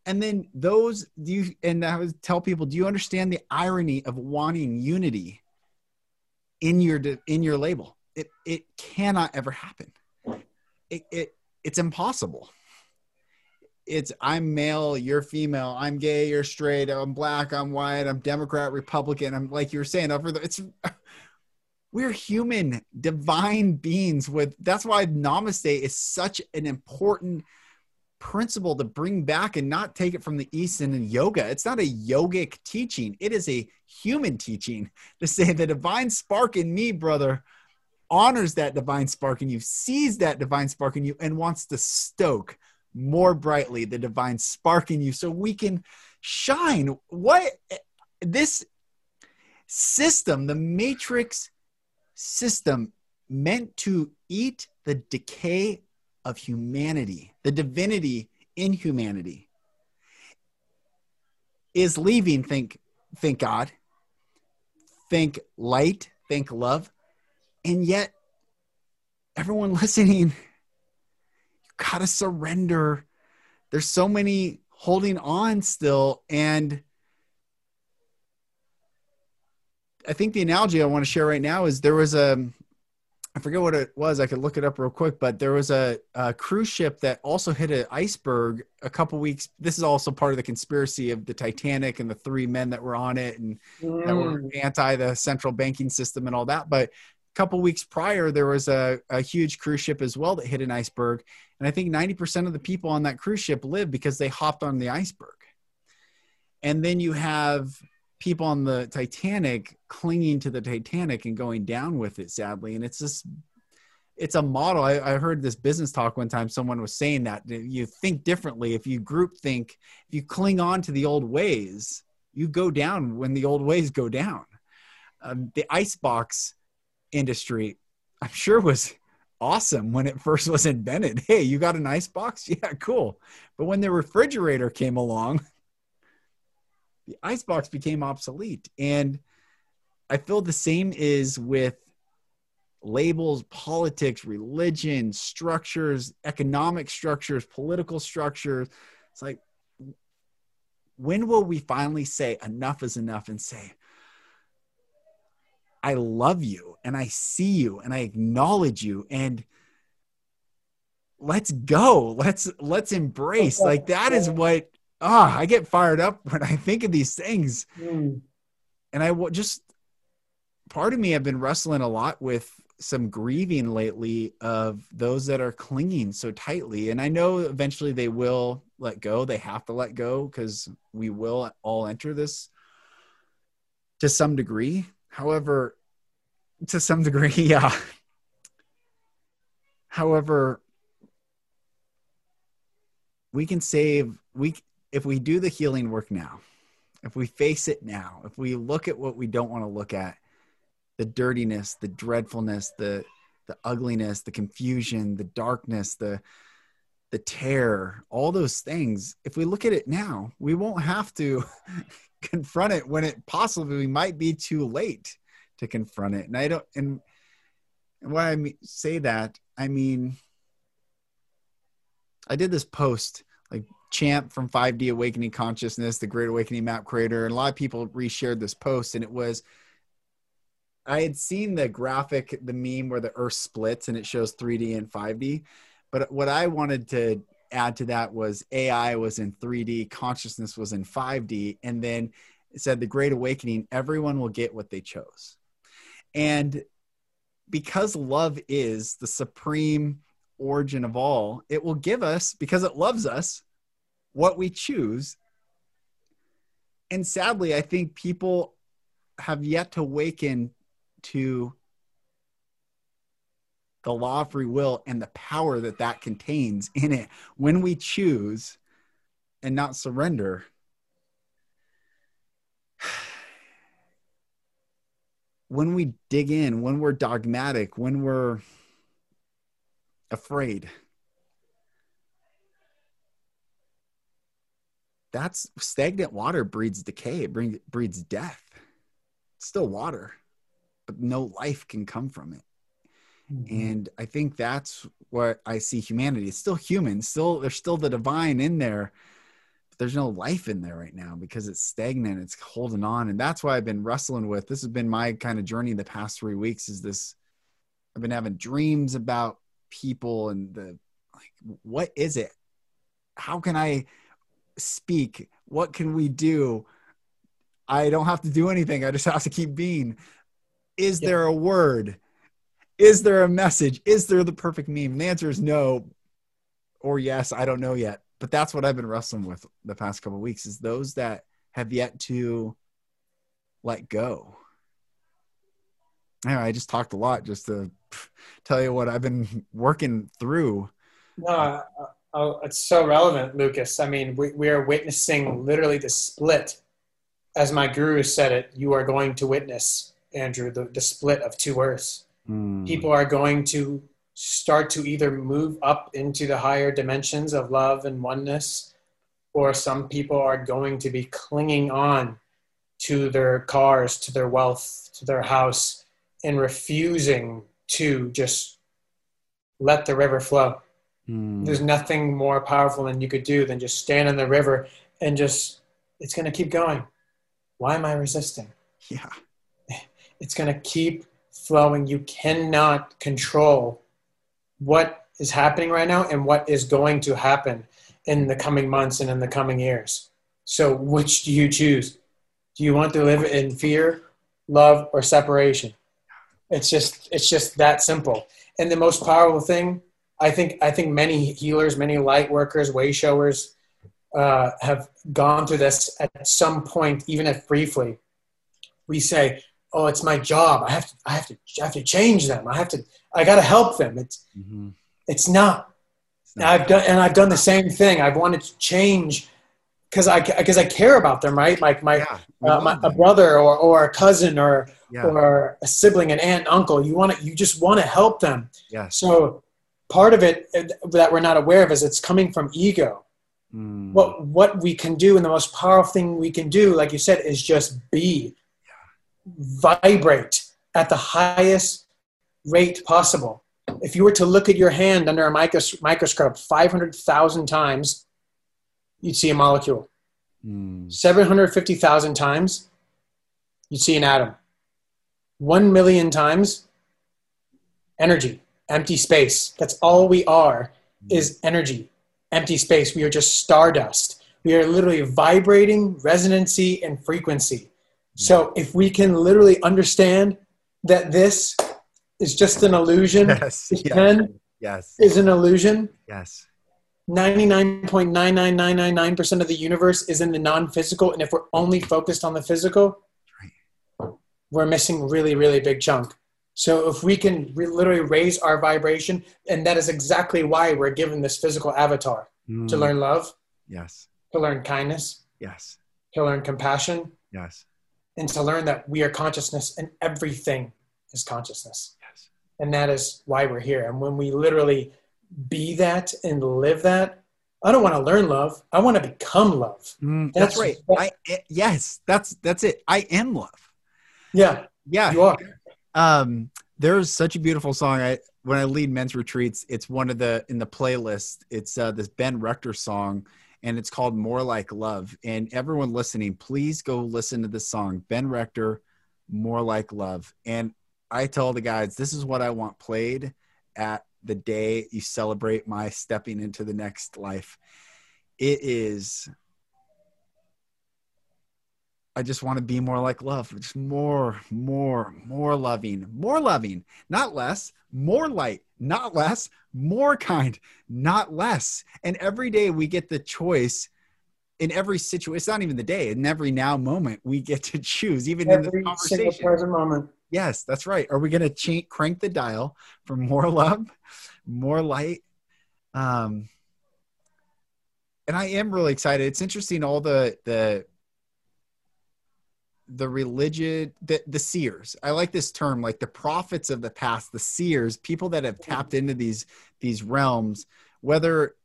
And then those do you and I would tell people, do you understand the irony of wanting unity in your in your label? It it cannot ever happen. It, it it's impossible it's I'm male, you're female, I'm gay, you're straight, I'm black, I'm white, I'm Democrat, Republican. I'm like you were saying, over the it's [laughs] we're human, divine beings with that's why namaste is such an important principle to bring back and not take it from the East and yoga. It's not a yogic teaching, it is a human teaching [laughs] to say the divine spark in me, brother, honors that divine spark in you, sees that divine spark in you, and wants to stoke more brightly the divine spark in you so we can shine. What this system, the matrix system, meant to eat the decay of humanity, the divinity in humanity, is leaving. Think, thank God. Think light. Think love. And yet, everyone [laughs] listening gotta surrender. There's so many holding on still. And I think the analogy I want to share right now is there was a, I forget what it was. I could look it up real quick, but there was a, a cruise ship that also hit an iceberg a couple weeks. This is also part of the conspiracy of the Titanic and the three men that were on it and mm. that were mm. anti the central banking system and all that. But a couple weeks prior, there was a, a huge cruise ship as well that hit an iceberg. And I think 90% of the people on that cruise ship lived because they hopped on the iceberg. And then you have people on the Titanic clinging to the Titanic and going down with it, sadly. And it's just, it's a model. I, I heard this business talk one time. Someone was saying that you think differently. If you group think, if you cling on to the old ways, you go down when the old ways go down. Um, the ice box industry, I'm sure was awesome when it first was invented. [laughs] Hey, you got an ice box? [laughs] Yeah, cool. But when the refrigerator came along, the ice box became obsolete. And I feel the same is with labels, politics, religion, structures, economic structures, political structures. It's like, when will we finally say enough is enough and say, I love you and I see you and I acknowledge you and let's go. Let's let's embrace. Like that is what ah, I get fired up when I think of these things. Mm. And I just part of me I've been wrestling a lot with some grieving lately of those that are clinging so tightly and i know eventually they will let go they have to let go because we will all enter this to some degree However, to some degree, [laughs] yeah. However, we can save we if we do the healing work now. If we face it now, if we look at what we don't want to look at, the dirtiness, the dreadfulness, the the ugliness, the confusion, the darkness, the the terror, all those things, if we look at it now, we won't have to [laughs] confront it when it possibly might be too late to confront it. And I don't, and, why I mean, say that, I mean, I did this post like Champ from 5D Awakening Consciousness, the Great Awakening Map Creator, and a lot of people reshared this post, and it was I had seen the graphic, the meme where the Earth splits and it shows 3D and 5D, but what I wanted to add to that was AI was in 3D, consciousness was in 5D, and then it said the Great Awakening, everyone will get what they chose. And because love is the supreme origin of all, it will give us, because it loves us, what we choose. And sadly, I think people have yet to awaken to the law of free will and the power that that contains in it when we choose and not surrender [sighs] when we dig in, when we're dogmatic, when we're afraid, that's stagnant water breeds decay, it breeds death. It's still water, but no life can come from it. Mm-hmm. And I think that's what I see humanity. It's still human, still there's still the divine in there. But there's no life in there right now because it's stagnant, it's holding on. And that's why I've been wrestling with. This has been my kind of journey the past three weeks is this I've been having dreams about people and the like what is it? How can I speak? What can we do? I don't have to do anything. I just have to keep being. Is yeah. there a word? Is there a message? Is there the perfect meme? And the answer is no or yes. I don't know yet. But that's what I've been wrestling with the past couple weeks is those that have yet to let go. Anyway, I just talked a lot just to tell you what I've been working through. No, oh, it's so relevant, Lucas. I mean, we, we are witnessing literally the split. As my guru said it, you are going to witness, Andrew, the, the split of two earths. Mm. People are going to start to either move up into the higher dimensions of love and oneness, or some people are going to be clinging on to their cars, to their wealth, to their house, and refusing to just let the river flow. Mm. There's nothing more powerful than you could do than just stand in the river and just, it's going to keep going. Why am I resisting? Yeah. It's going to keep flowing. You cannot control what is happening right now and what is going to happen in the coming months and in the coming years. So, which do you choose? Do you want to live in fear, love, or separation? It's just it's just that simple. And the most powerful thing, I think I think many healers, many light workers, way showers uh, have gone through this at some point, even if briefly. We say, "Oh, it's my job. I have to. I have to. I have to change them. I have to. I got to help them." It's mm-hmm. it's not. It's not I've done and I've done the same thing. I've wanted to change because I because I care about them, right? Like my, yeah, uh, my a brother or, or a cousin or yeah. or a sibling, an aunt, uncle. You want to you just want to help them. Yeah. So part of it uh, that we're not aware of is it's coming from ego. Mm. What what we can do and the most powerful thing we can do, like you said, is just be. Vibrate at the highest rate possible. If you were to look at your hand under a microscope 500,000 times, you'd see a molecule. Mm. 750,000 times, you'd see an atom. 1 million times, energy, empty space. That's all we are is energy, empty space. We are just stardust. We are literally vibrating resonancy and frequency. So if we can literally understand that this is just an illusion, [laughs] yes, yes, yes. is an illusion. Yes. 99.99999% of the universe is in the non-physical and if we're only focused on the physical we're missing really really big chunk. So if we can re- literally raise our vibration and that is exactly why we're given this physical avatar. Mm. to learn love. Yes. To learn kindness. Yes. To learn compassion. Yes and to learn that we are consciousness and everything is consciousness. Yes. And that is why we're here. And when we literally be that and live that i don't want to learn love i want to become love. Mm, that's, that's, right. I, eh, yes that's that's it. I am love. Yeah yeah. you are. Um there's such a beautiful song. I when i lead men's retreats it's one of the in the playlist it's uh, this ben rector song and it's called more like love. And everyone listening please go listen to this song ben rector more like love. And i tell the guys this is what i want played at the day you celebrate my stepping into the next life. It is I just want to be more like love, just more, more, more loving, more loving, not less, more light, not less, more kind, not less. And every day we get the choice in every situation. It's not even the day, in every now moment we get to choose, even every in the conversation. Single present moment. Yes, that's right. Are we going to ch- crank the dial for more love, more light? Um, and I am really excited. It's interesting all the the the religion the the seers. I like this term, like the prophets of the past, the seers, people that have tapped into these these realms, whether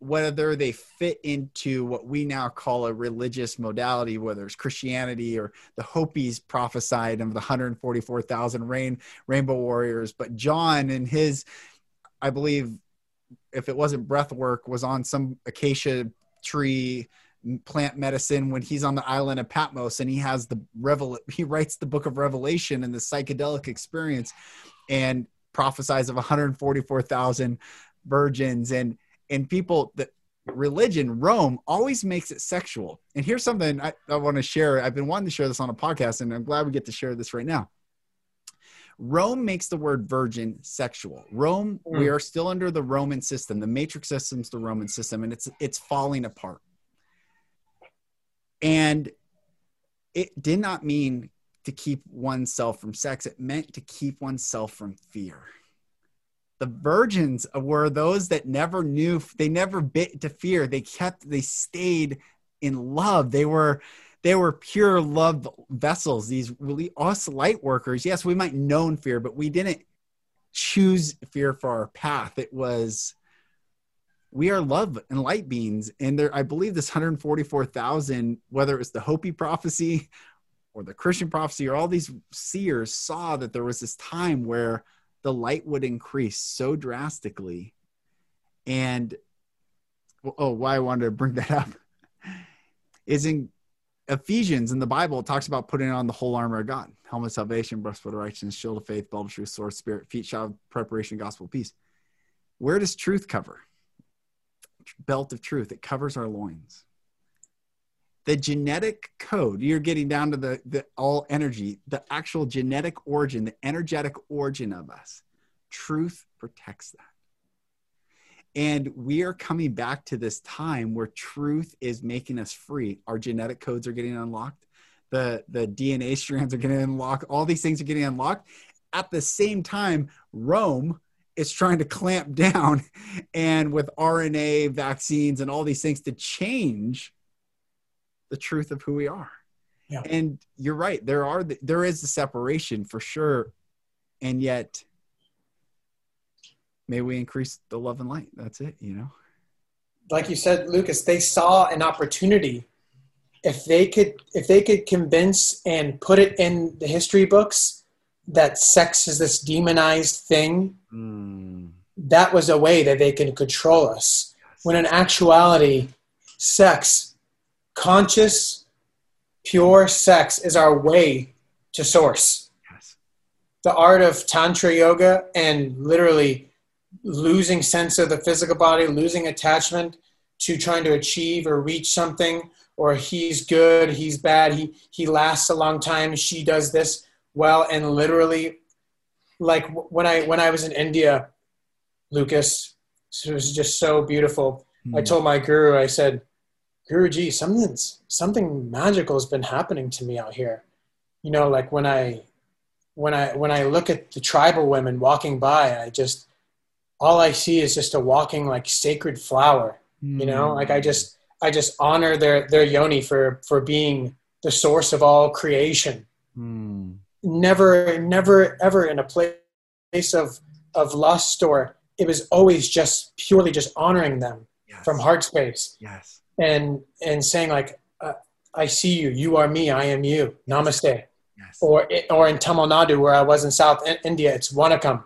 whether they fit into what we now call a religious modality, whether it's Christianity or the Hopis prophesied of the 144,000 rain, rainbow warriors. But John and his, I believe, if it wasn't breath work, was on some acacia tree plant medicine when he's on the island of Patmos and he has the revel he writes the book of Revelation and the psychedelic experience and prophesies of 144,000 virgins and and people that religion Rome always makes it sexual. And here's something I, I want to share. I've been wanting to share this on a podcast and I'm glad we get to share this right now. Rome makes the word virgin sexual. Rome, we hmm. are still under the Roman system. The matrix system's the Roman system, and it's it's falling apart. And it did not mean to keep oneself from sex, it meant to keep oneself from fear. The virgins were those that never knew, they never bit to fear. They kept, they stayed in love. They were, they were pure love vessels. These really us light workers. Yes, we might known fear, but we didn't choose fear for our path. It was we are love and light beings and there i believe this 144000 whether it was the hopi prophecy or the christian prophecy or all these seers saw that there was this time where the light would increase so drastically. And oh why i wanted to bring that up [laughs] is in ephesians in the bible it talks about putting on the whole armor of god helmet of salvation breastplate of righteousness shield of faith belt of truth sword spirit feet shod preparation gospel peace. Where does truth cover belt of truth. It covers our loins. The genetic code, you're getting down to the, the all energy, the actual genetic origin, the energetic origin of us. Truth protects that. And we are coming back to this time where truth is making us free. Our genetic codes are getting unlocked. The, the DNA strands are getting unlocked. All these things are getting unlocked. At the same time, Rome is trying to clamp [laughs] down and with RNA vaccines and all these things to change the truth of who we are. Yeah. And you're right. There are the, there is a separation for sure, and yet, may we increase the love and light. That's it. You know, like you said, Lucas. They saw an opportunity. If they could, if they could convince and put it in the history books, that sex is this demonized thing, mm. that was a way that they can control us. When in actuality, sex, conscious, pure sex, is our way to source. Yes. The art of Tantra yoga and literally losing sense of the physical body, losing attachment to trying to achieve or reach something, or he's good, he's bad, he, he lasts a long time, she does this well and literally like when i when i was in india lucas it was just so beautiful mm. i told my guru i said guruji something's something magical has been happening to me out here you know like when i when i when i look at the tribal women walking by i just all i see is just a walking like sacred flower mm. you know hmm. like i just i just honor their their yoni for for being the source of all creation mm never, never, ever in a place of of lust or it was always just purely just honoring them yes. from heart space. Yes. And and saying like, uh, I see you. You are me. I am you. Namaste. Yes. Or or in Tamil Nadu, where I was in South India, it's Vanakkam.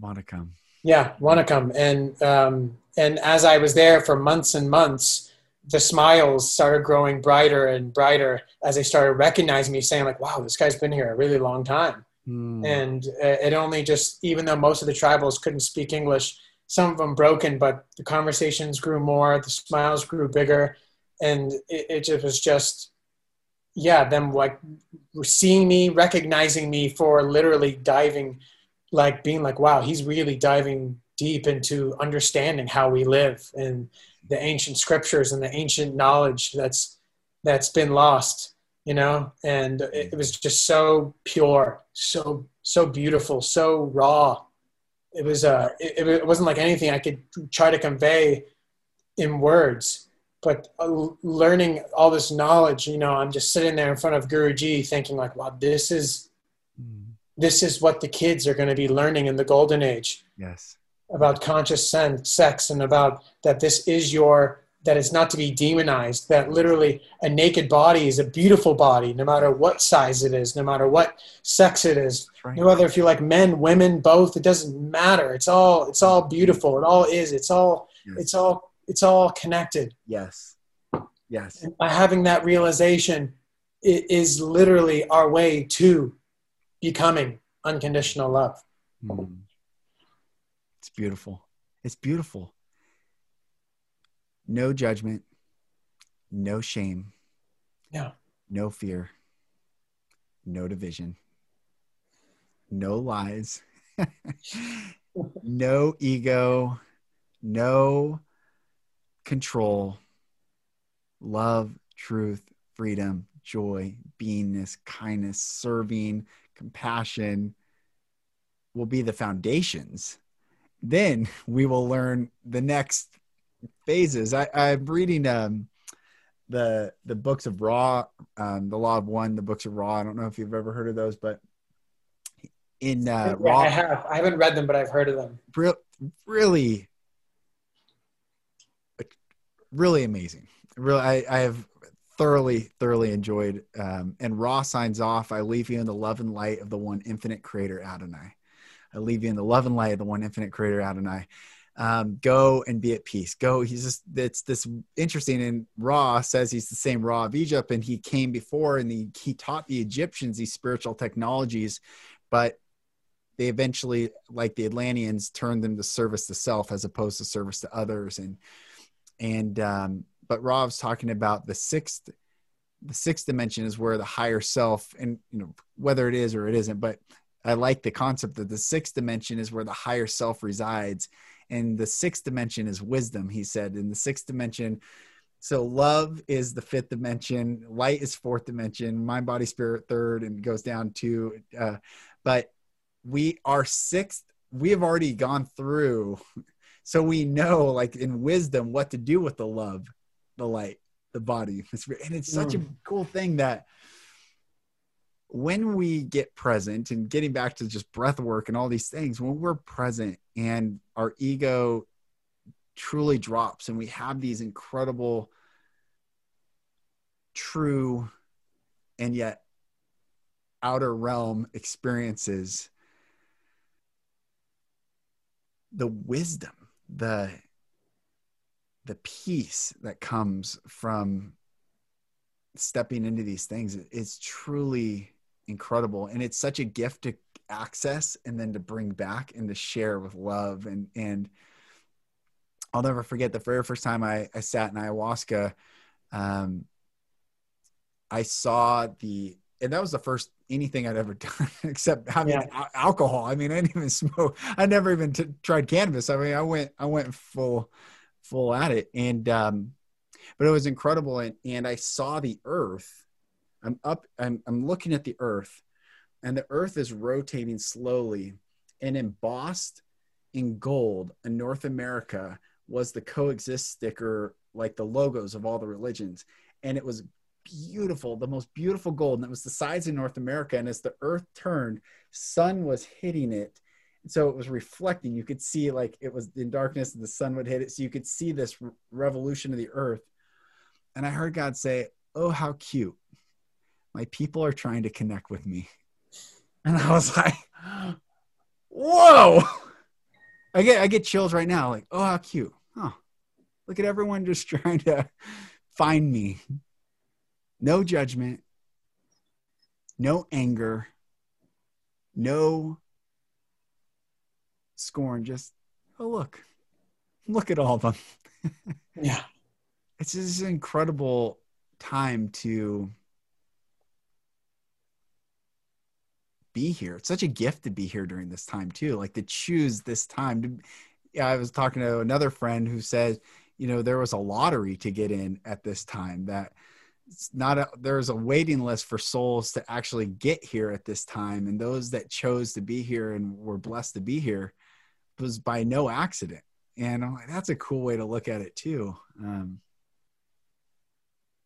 Vanakkam. Yeah, Vanakkam. And um, and as I was there for months and months, the smiles started growing brighter and brighter as they started recognizing me, saying like, "Wow, this guy's been here a really long time." Mm. And it only just, even though most of the tribals couldn't speak English, some of them broken, but the conversations grew more, the smiles grew bigger, and it, it just was just, yeah, them like seeing me, recognizing me for literally diving, like being like, "Wow, he's really diving deep into understanding how we live and the ancient scriptures and the ancient knowledge that's that's been lost you know? And it, it was just so pure so so beautiful so raw. It was uh it, it wasn't like anything i could try to convey in words. But uh, learning all this knowledge you know i'm just sitting there in front of guruji thinking like wow this is mm. this is what the kids are going to be learning in the golden age. Yes about conscious sen- sex and about that this is your that it's not to be demonized that literally a naked body is a beautiful body no matter what size it is no matter what sex it is. Right. no matter if you like men women both it doesn't matter. It's all it's all beautiful. It all is. It's all Yes. it's all it's all connected. Yes. Yes. And by having that realization it is literally our way to becoming unconditional love. Mm. Beautiful. It's beautiful. No judgment, no shame, yeah no fear, no division, no lies, [laughs] no ego, no control, love, truth, freedom, joy, beingness, kindness, serving, compassion will be the foundations. Then [laughs] we will learn the next phases. I, I'm reading um, the the books of Ra, um, the Law of One, the books of Ra. I don't know if you've ever heard of those, but in uh, yeah, Ra, i have i haven't read them but i've heard of them really really amazing really I, I have thoroughly thoroughly enjoyed um, and ra signs off i leave you in the love and light of the one infinite creator adonai i leave you in the love and light of the one infinite creator adonai um, go and be at peace go he's just it's this interesting and ra says he's the same ra of egypt and he came before and he, he taught the egyptians these spiritual technologies but they eventually, like the Atlanteans, turned them to service to self as opposed to service to others. And and um, but Ra's talking about the sixth, the sixth dimension is where the higher self, and you know whether it is or it isn't, but I like the concept that the sixth dimension is where the higher self resides, and the sixth dimension is wisdom. He said, in the sixth dimension. So love is the fifth dimension, light is fourth dimension, mind, body, spirit third, and goes down to. Uh, but we are sixth we have already gone through [laughs] so we know like in wisdom what to do with the love the light the body and it's such a cool thing that when we get present and getting back to just breath work and all these things when we're present and our ego truly drops and we have these incredible true and yet outer realm experiences the wisdom the the peace that comes from stepping into these things is truly incredible and it's such a gift to access and then to bring back and to share with love and and I'll never forget the very first time I, I sat in ayahuasca um, I saw the and that was the first anything I'd ever [laughs] done except having Yeah. al- alcohol. I mean, I didn't even smoke. I never even t- tried cannabis. I mean, I went, I went full, full at it. And, um, but it was incredible. And, and I saw the earth. I'm up, I'm, I'm looking at the earth and the earth is rotating slowly and embossed in gold in North America was the coexist sticker, like the logos of all the religions. And it was beautiful, the most beautiful gold. And it was the size of North America. And as the earth turned, sun was hitting it. So it was reflecting. You could see like it was in darkness and the sun would hit it. So you could see this revolution of the earth. And I heard God say, Oh, how cute. My people are trying to connect with me. [laughs] And I was like, Whoa. I get I get chills right now, like, oh how cute. Oh, look at everyone just [laughs] trying to find me no judgment, no anger, no scorn. Just, oh, look, look at all of them. [laughs] Yeah. It's just an incredible time to be here. It's such a gift to be here during this time, too. Like to choose this time. To, I was talking to another friend who said, you know, there was a lottery to get in at this time that it's not a, there's a waiting list for souls to actually get here at this time and those that chose to be here and were blessed to be here was by no accident and I'm like, that's a cool way to look at it too um,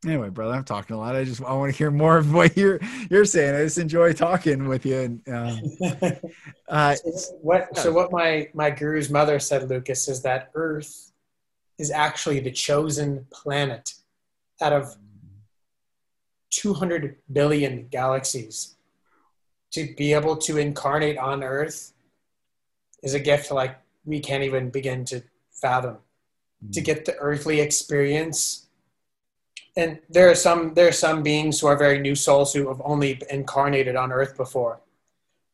Anyway, brother, I'm talking a lot. I just I want to hear more of what you're you're saying. I just enjoy talking with you. And um, [laughs] uh, so what so what my my guru's mother said, Lucas, is that Earth is actually the chosen planet out of 200 billion galaxies. To be able to incarnate on Earth is a gift like we can't even begin to fathom. Mm-hmm. To get the earthly experience and there are some there are some beings who are very new souls who have only incarnated on earth before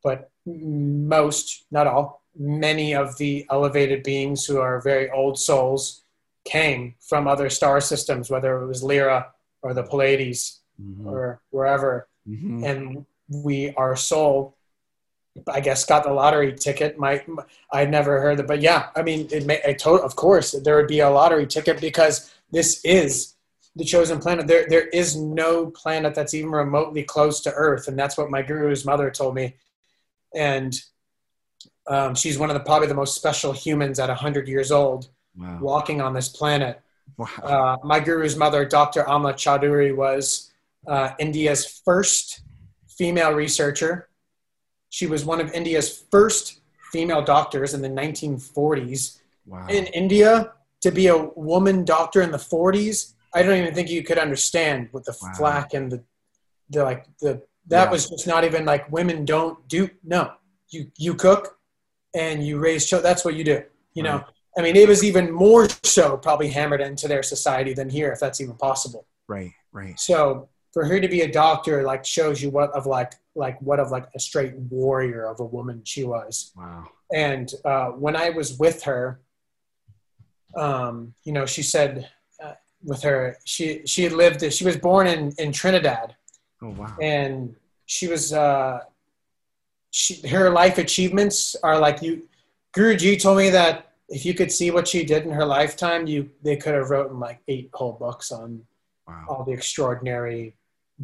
but most not all many of the elevated beings who are very old souls came from other star systems whether it was lyra or the pleiades mm-hmm. or wherever mm-hmm. and we our soul i guess got the lottery ticket my i'd never heard it but yeah i mean it may a total of course there would be a lottery ticket because this is the chosen planet. There, there is no planet that's even remotely close to Earth, and that's what my guru's mother told me. And um, she's one of the probably the most special humans at hundred years old, wow. walking on this planet. Wow. Uh, my guru's mother, Dr. Amla Chaudhuri, was uh, India's first female researcher. She was one of India's first female doctors in the 1940s. Wow. In India, to be a woman doctor in the 40s I don't even think you could understand with the wow. flack and the the like the that yeah. was just not even like women don't do no you you cook and you raise children that's what you do you right. know I mean it was even more so probably hammered into their society than here if that's even possible right right so for her to be a doctor like shows you what of like like what of like a straight warrior of a woman she was wow and uh, when I was with her um, you know she said with her. She she had lived. She was born in in Trinidad. Oh wow! And she was. Uh, she her life achievements are like you. Guruji told me that if you could see what she did in her lifetime, you they could have written like eight whole books on wow. all the extraordinary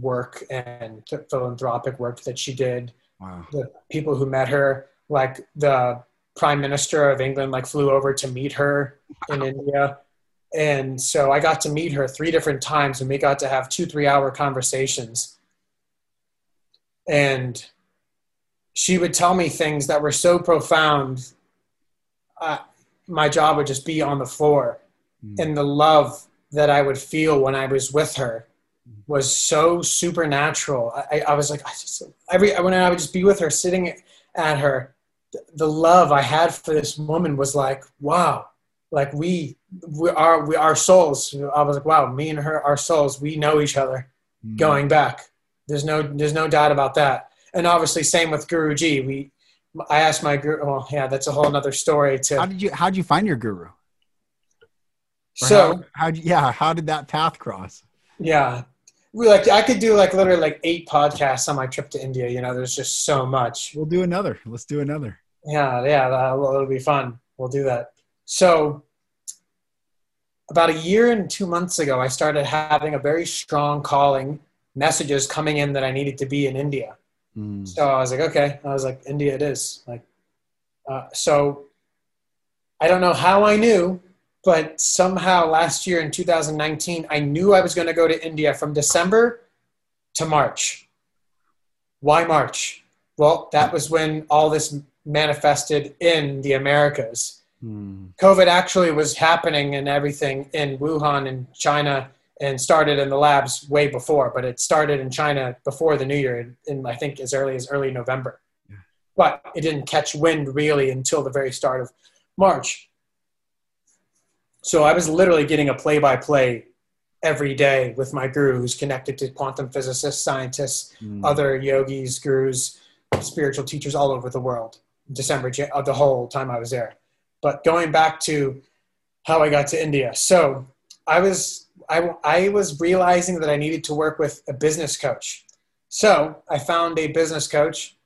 work and philanthropic work that she did. Wow. The people who met her, like the prime minister of England, like flew over to meet her wow. in [laughs] India and so I got to meet her three different times, and we got to have two three hour conversations. And she would tell me things that were so profound. Uh, my job would just be on the floor, mm. and the love that I would feel when I was with her was so supernatural. I, I was like, I just every when I would just be with her, sitting at her, the love I had for this woman was like, wow, like we we are we our souls i was like wow me and her our souls we know each other mm-hmm. going back. There's no there's no doubt about that. And obviously same with guruji we i asked my guru well yeah that's a whole other story too how did you how did you find your guru? Or so how, how yeah how did that path cross? Yeah. We like i could do like literally like eight podcasts on my trip to india you know there's just so much. We'll do another. Let's do another. Yeah yeah that'll, it'll be fun. We'll do that. So about a year and two months ago, I started having a very strong calling, messages coming in that I needed to be in India. Mm. So I was like, okay. I was like, India it is. Like, uh, so I don't know how I knew, but somehow last year in 2019, I knew I was going to go to India from December to March. Why March? Well, that was when all this manifested in the Americas Hmm. COVID actually was happening and everything in Wuhan in China and started in the labs way before, but it started in China before the new year, in I think as early as early November. Yeah. But it didn't catch wind really until the very start of March. So I was literally getting a play by play every day with my guru who's connected to quantum physicists, scientists, mm. other yogis, gurus, spiritual teachers all over the world. December, the whole time I was there. But going back to how I got to India. So I was I, I was realizing that I needed to work with a business coach. So I found a business coach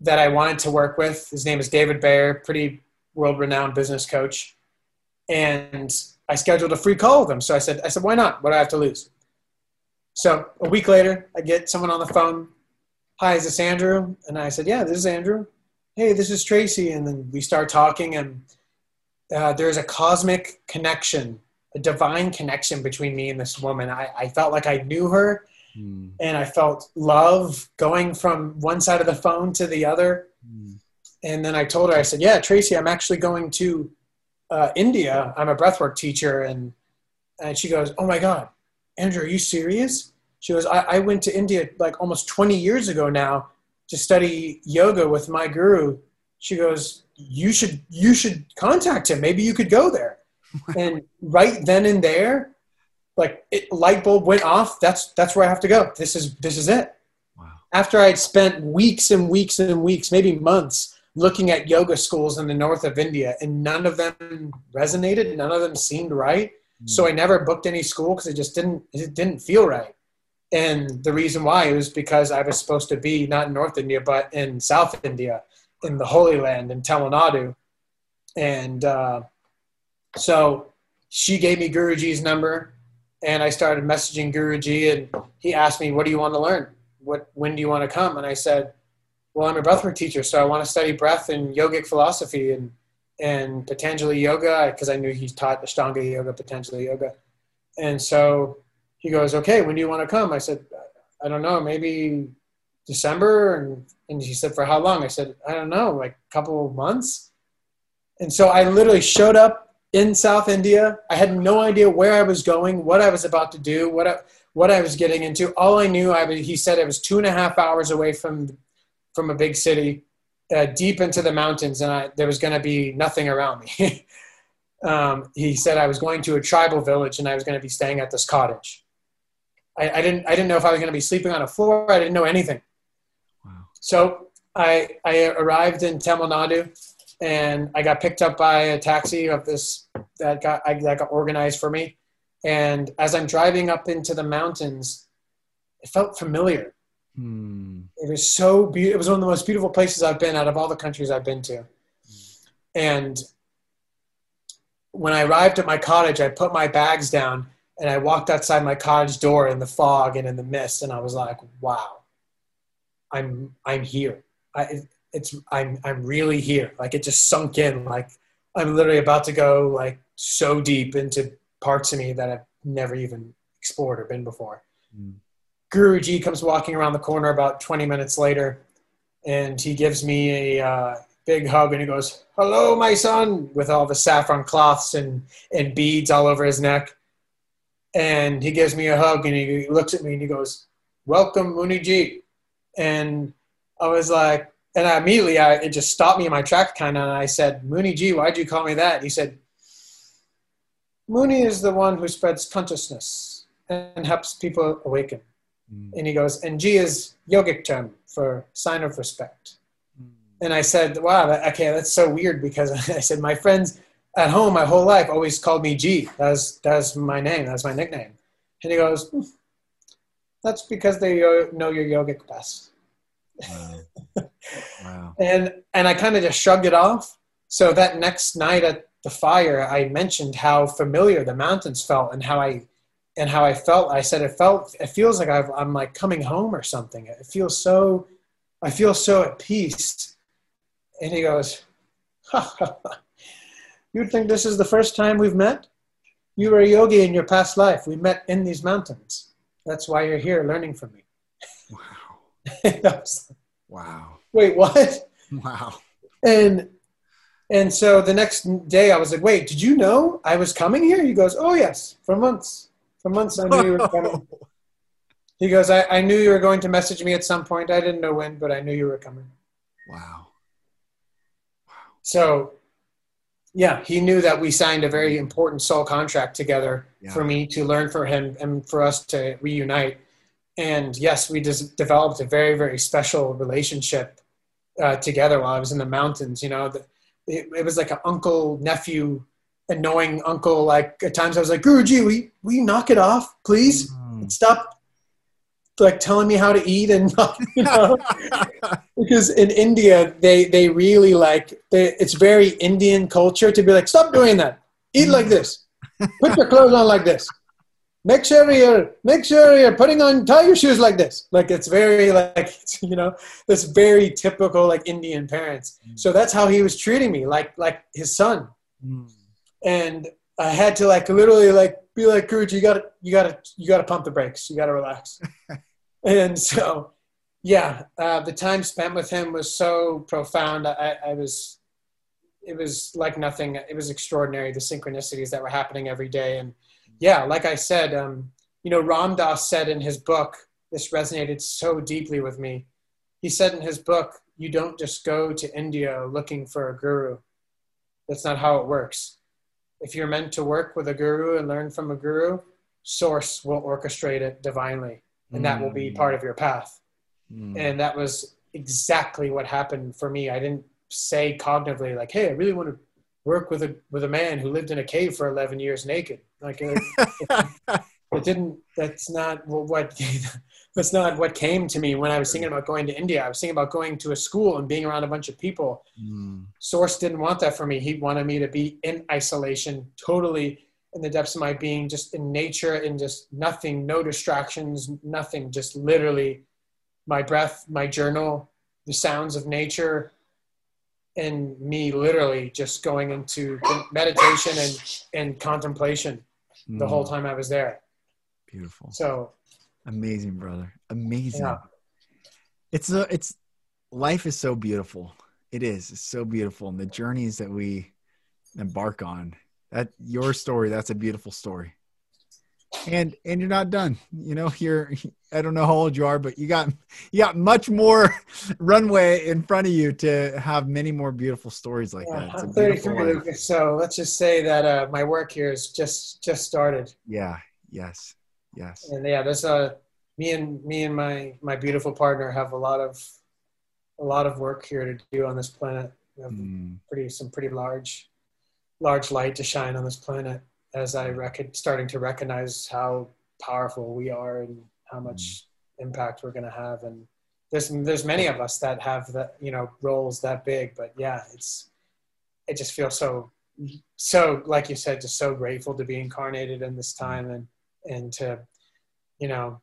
that I wanted to work with. His name is David Bayer, pretty world renowned business coach. And I scheduled a free call with him. So I said, I said, why not? What do I have to lose? So a week later, I get someone on the phone. Hi, is this Andrew? And I said, yeah, this is Andrew hey, this is Tracy. And then we start talking, and uh, there's a cosmic connection, a divine connection between me and this woman. I, I felt like I knew her Mm. and I felt love going from one side of the phone to the other. Mm. And then I told her, I said, Yeah, Tracy, I'm actually going to uh, India. I'm a breathwork teacher. And, and she goes, Oh my God, Andrew, are you serious? She goes, I, I went to India like almost 20 years ago now to study yoga with my guru. She goes, You should you should contact him. Maybe you could go there. [laughs] and right then and there, like it, light bulb went off. That's that's where I have to go. This is this is it Wow. after I'd spent weeks and weeks and weeks, maybe months, looking at yoga schools in the north of India, and none of them resonated, none of them seemed right. Hmm. So I never booked any school because it just didn't it didn't feel right. And the reason why was because I was supposed to be not in North India but in South India, in the Holy Land in Tamil Nadu, and uh, so she gave me Guruji's number, and I started messaging Guruji, and he asked me, "What do you want to learn? What when do you want to come?" And I said, "Well, I'm a breathwork teacher, so I want to study breath and yogic philosophy and and Patanjali yoga because I knew he taught Ashtanga yoga, Patanjali yoga." And so he goes, "Okay, when do you want to come?" I said, "I don't know, maybe December." And and he said, "For how long?" I said, "I don't know, like a couple of months." And so I literally showed up in South India. I had no idea where I was going, what I was about to do, what I, what I was getting into. All I knew, I was, he said, it was two and a half hours away from from a big city, uh, deep into the mountains, and I, there was going to be nothing around me. [laughs] um, he said I was going to a tribal village, and I was going to be staying at this cottage. I, I didn't I didn't know if I was going to be sleeping on a floor. I didn't know anything. Wow. So I I arrived in Tamil Nadu, and I got picked up by a taxi of this that got I, that got organized for me. And as I'm driving up into the mountains, it felt familiar. Hmm. It was so beautiful. It was one of the most beautiful places I've been out of all the countries I've been to. And when I arrived at my cottage, I put my bags down and I walked outside my cottage door in the fog and in the mist, and I was like, "Wow, I'm I'm here. I, it's I'm I'm really here. Like it just sunk in. Like I'm literally about to go like so deep into parts of me that I've never even explored or been before." Mm. Guruji comes walking around the corner about 20 minutes later, and he gives me a uh, big hug and he goes, "Hello, my son," with all the saffron cloths and and beads all over his neck. And he gives me a hug and he looks at me and he goes, "Welcome, Muniji." And I was like, and I immediately I, it just stopped me in my track kind of, and I said, "Muniji, why'd you call me that?" And he said, "Muni is the one who spreads consciousness and helps people awaken." Mm. And he goes, and G is yogic term for sign of respect. And I said, wow, that, okay, that's so weird because [laughs] I said, my friends at home my whole life always called me G. That's, that's my name. That's my nickname. And he goes, "Hmm, that's because they know your yogic best. Wow. wow. [laughs] And, and I kind of just shrugged it off. So that next night at the fire, I mentioned how familiar the mountains felt and how I, and how I felt. I said, it felt, it feels like I've, I'm like coming home or something. It feels so, I feel so at peace. And he goes, [laughs] You'd think this is the first time we've met? You were a yogi in your past life. We met in these mountains. That's why you're here learning from me. Wow. [laughs] Wow. Wait, what? Wow. And and so the next day I was like, Wait, did you know I was coming here? He goes, Oh yes, for months. For months I knew you were coming. [laughs] He goes, I, I knew you were going to message me at some point. I didn't know when, but I knew you were coming. Wow. Wow. So, yeah, he knew that we signed a very important soul contract together Yeah. for me to learn for him and for us to reunite. And yes, we just developed a very, very special relationship uh, together while I was in the mountains. You know, the, it, it was like an uncle nephew, annoying uncle. Like at times I was like, Guruji, we we knock it off, please. Mm. Stop like telling me how to eat and [laughs] you know? [laughs] Because in India they they really like they, it's very Indian culture to be like stop doing that. Eat like this. Put your clothes on like this. Make sure you're make sure you're putting on tie your shoes like this. Like it's very like [laughs] you know this very typical like Indian parents. So that's how he was treating me like like his son. Mm. and I had to like literally like be like, Guruji, you gotta, you gotta, you gotta pump the brakes. You gotta relax. And so, yeah, uh, the time spent with him was so profound. I, I was, it was like nothing. It was extraordinary. The synchronicities that were happening every day. And yeah, like I said, um, you know, Ram Dass said in his book, this resonated so deeply with me. He said in his book, you don't just go to India looking for a guru. That's not how it works if you're meant to work with a guru and learn from a guru, source will orchestrate it divinely, and mm. that will be part of your path. Mm. And that was exactly what happened for me. I didn't say cognitively like, "Hey, I really want to work with a with a man who lived in a cave for 11 years naked." Like it, it, [laughs] it didn't. That's not what [laughs] that's not what came to me when I was thinking about going to India. I was thinking about going to a school and being around a bunch of people. Mm. Source didn't want that for me. He wanted me to be in isolation, totally in the depths of my being, just in nature in just nothing, no distractions, nothing, just literally my breath, my journal, the sounds of nature, and me literally just going into meditation and, and contemplation mm. the whole mm. time I was there. Beautiful. So Amazing, brother. Amazing. Yeah. It's a, it's life is so beautiful. It is. It's so beautiful. And the journeys that we embark on. That your story, that's a beautiful story. And and you're not done. You know, you're I don't know how old you are, but you got you got much more [laughs] runway in front of you to have many more beautiful stories like yeah, that. It's I'm 33, so let's just say that uh, my work here is just just started. Yeah. Yes. Yes. And yeah, there's a me and me and my my beautiful partner have a lot of a lot of work here to do on this planet. Mm. pretty some pretty large large light to shine on this planet as I reckon starting to recognize how powerful we are and how much mm. impact we're going to have. And there's there's many of us that have that you know roles that big but yeah it's it just feels so so like you said just so grateful to be incarnated in this time and and to you know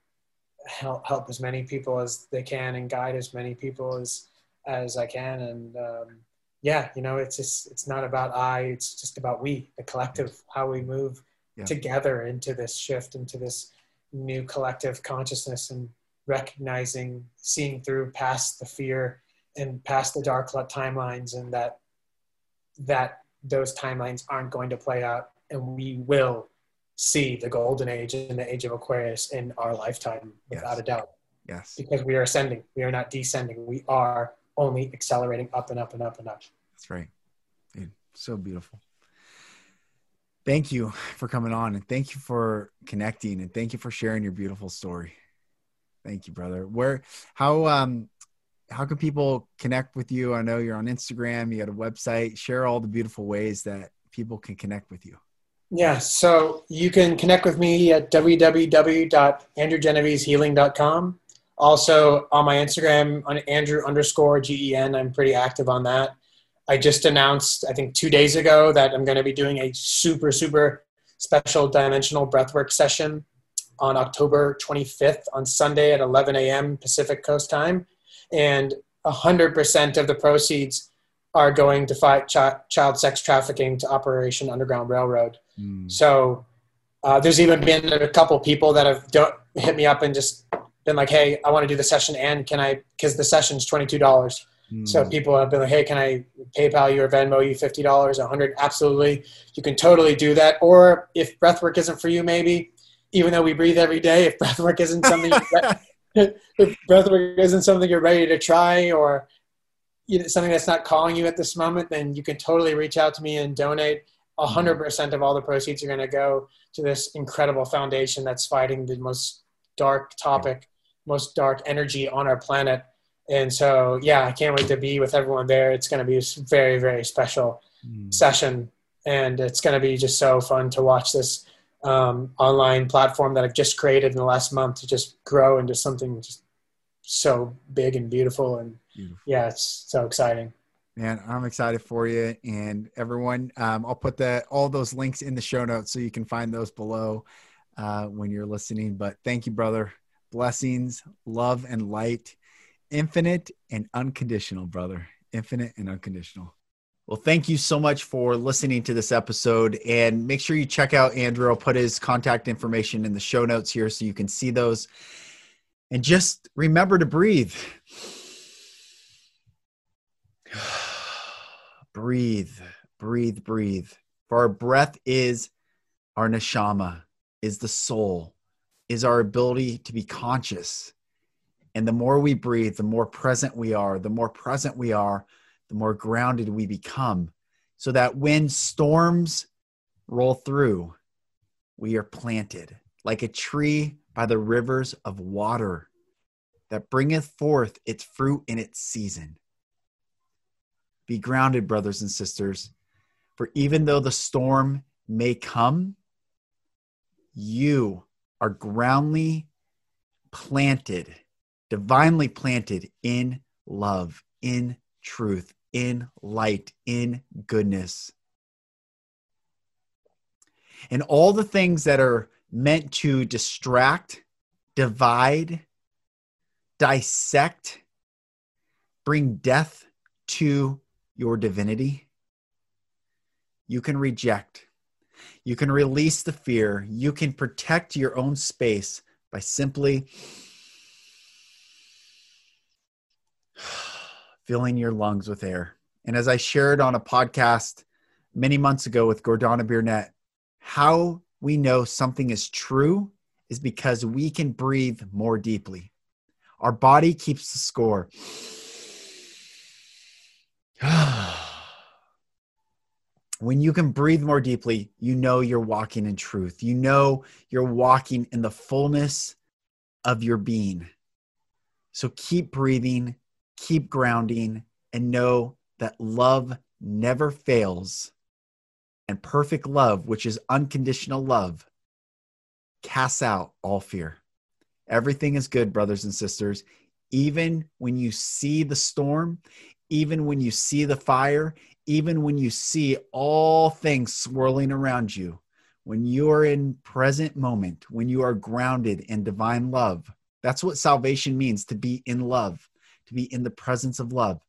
help help as many people as they can and guide as many people as as I can. And um, yeah you know it's just it's not about I it's just about we the collective how we move yeah. together into this shift into this new collective consciousness and recognizing seeing through past the fear and past the dark timelines and that that those timelines aren't going to play out and we will see the golden age and the age of Aquarius in our lifetime without yes. a doubt. Yes. Because we are ascending. We are not descending. We are only accelerating up and up and up and up. That's right. Dude, so beautiful. Thank you for coming on and thank you for connecting and thank you for sharing your beautiful story. Thank you, brother. Where how um how can people connect with you? I know you're on Instagram, you got a website. Share all the beautiful ways that people can connect with you. Yeah, so you can connect with me at www.andrewgenovesehealing.com. Also on my Instagram on Andrew underscore GEN. I'm pretty active on that. I just announced, I think two days ago, that I'm going to be doing a super, super special dimensional breathwork session on October 25th on Sunday at 11 a.m. Pacific Coast time. And 100% of the proceeds are going to fight ch- child sex trafficking to Operation Underground Railroad. Mm. So uh, there's even been a couple people that have hit me up and just been like, "Hey, I want to do the session, and can I? Because the session's twenty two dollars." Mm. So people have been like, "Hey, can I PayPal you or Venmo you fifty dollars, a hundred? Absolutely, you can totally do that. Or if breathwork isn't for you, maybe even though we breathe every day, if [laughs] breathwork isn't something [laughs] if breathwork isn't something you're ready to try, or you know, something that's not calling you at this moment, then you can totally reach out to me and donate. 100% mm-hmm. of all the proceeds are going to go to this incredible foundation that's fighting the most dark topic, most dark energy on our planet. And so, yeah, I can't wait to be with everyone there. It's going to be a very, very special mm. session. And it's going to be just so fun to watch this um, online platform that I've just created in the last month to just grow into something just so big and beautiful. And beautiful. yeah, it's so exciting man i'm excited for you and everyone um, i'll put that all those links in the show notes so you can find those below uh, when you're listening but thank you brother blessings love and light infinite and unconditional brother infinite and unconditional Well, thank you so much for listening to this episode. And make sure you check out Andrew. I'll put his contact information in the show notes here so you can see those. And just remember to breathe. [sighs] breathe, breathe, breathe. For our breath is our neshama, is the soul, is our ability to be conscious. And the more we breathe, the more present we are. The more present we are, the more grounded we become. So that when storms roll through, we are planted like a tree by the rivers of water that bringeth forth its fruit in its season. Be grounded, brothers and sisters, for even though the storm may come, you are groundly planted, divinely planted in love, in truth, in light, in goodness. And all the things that are meant to distract, divide, dissect, bring death to your divinity, you can reject. You can release the fear. You can protect your own space by simply filling your lungs with air. And as I shared on a podcast many months ago with Gordana Burnett, how we know something is true is because we can breathe more deeply. Our body keeps the score. [sighs] when you can breathe more deeply, you know you're walking in truth. You know you're walking in the fullness of your being. So keep breathing, keep grounding, and know that love never fails. And perfect love, which is unconditional love, casts out all fear. Everything is good, brothers and sisters. Even when you see the storm, even when you see the fire, even when you see all things swirling around you, when you are in present moment, when you are grounded in divine love, that's what salvation means to be in love, to be in the presence of love.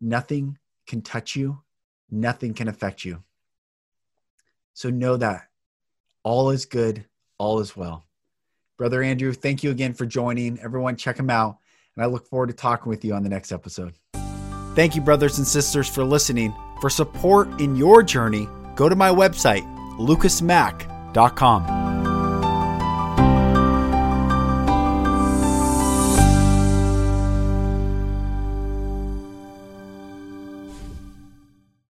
Nothing can touch you, nothing can affect you. So know that all is good, all is well. Brother Andrew, thank you again for joining. Everyone, check him out. And I look forward to talking with you on the next episode. Thank you, brothers and sisters, for listening. For support in your journey, go to my website, lucasmack.com.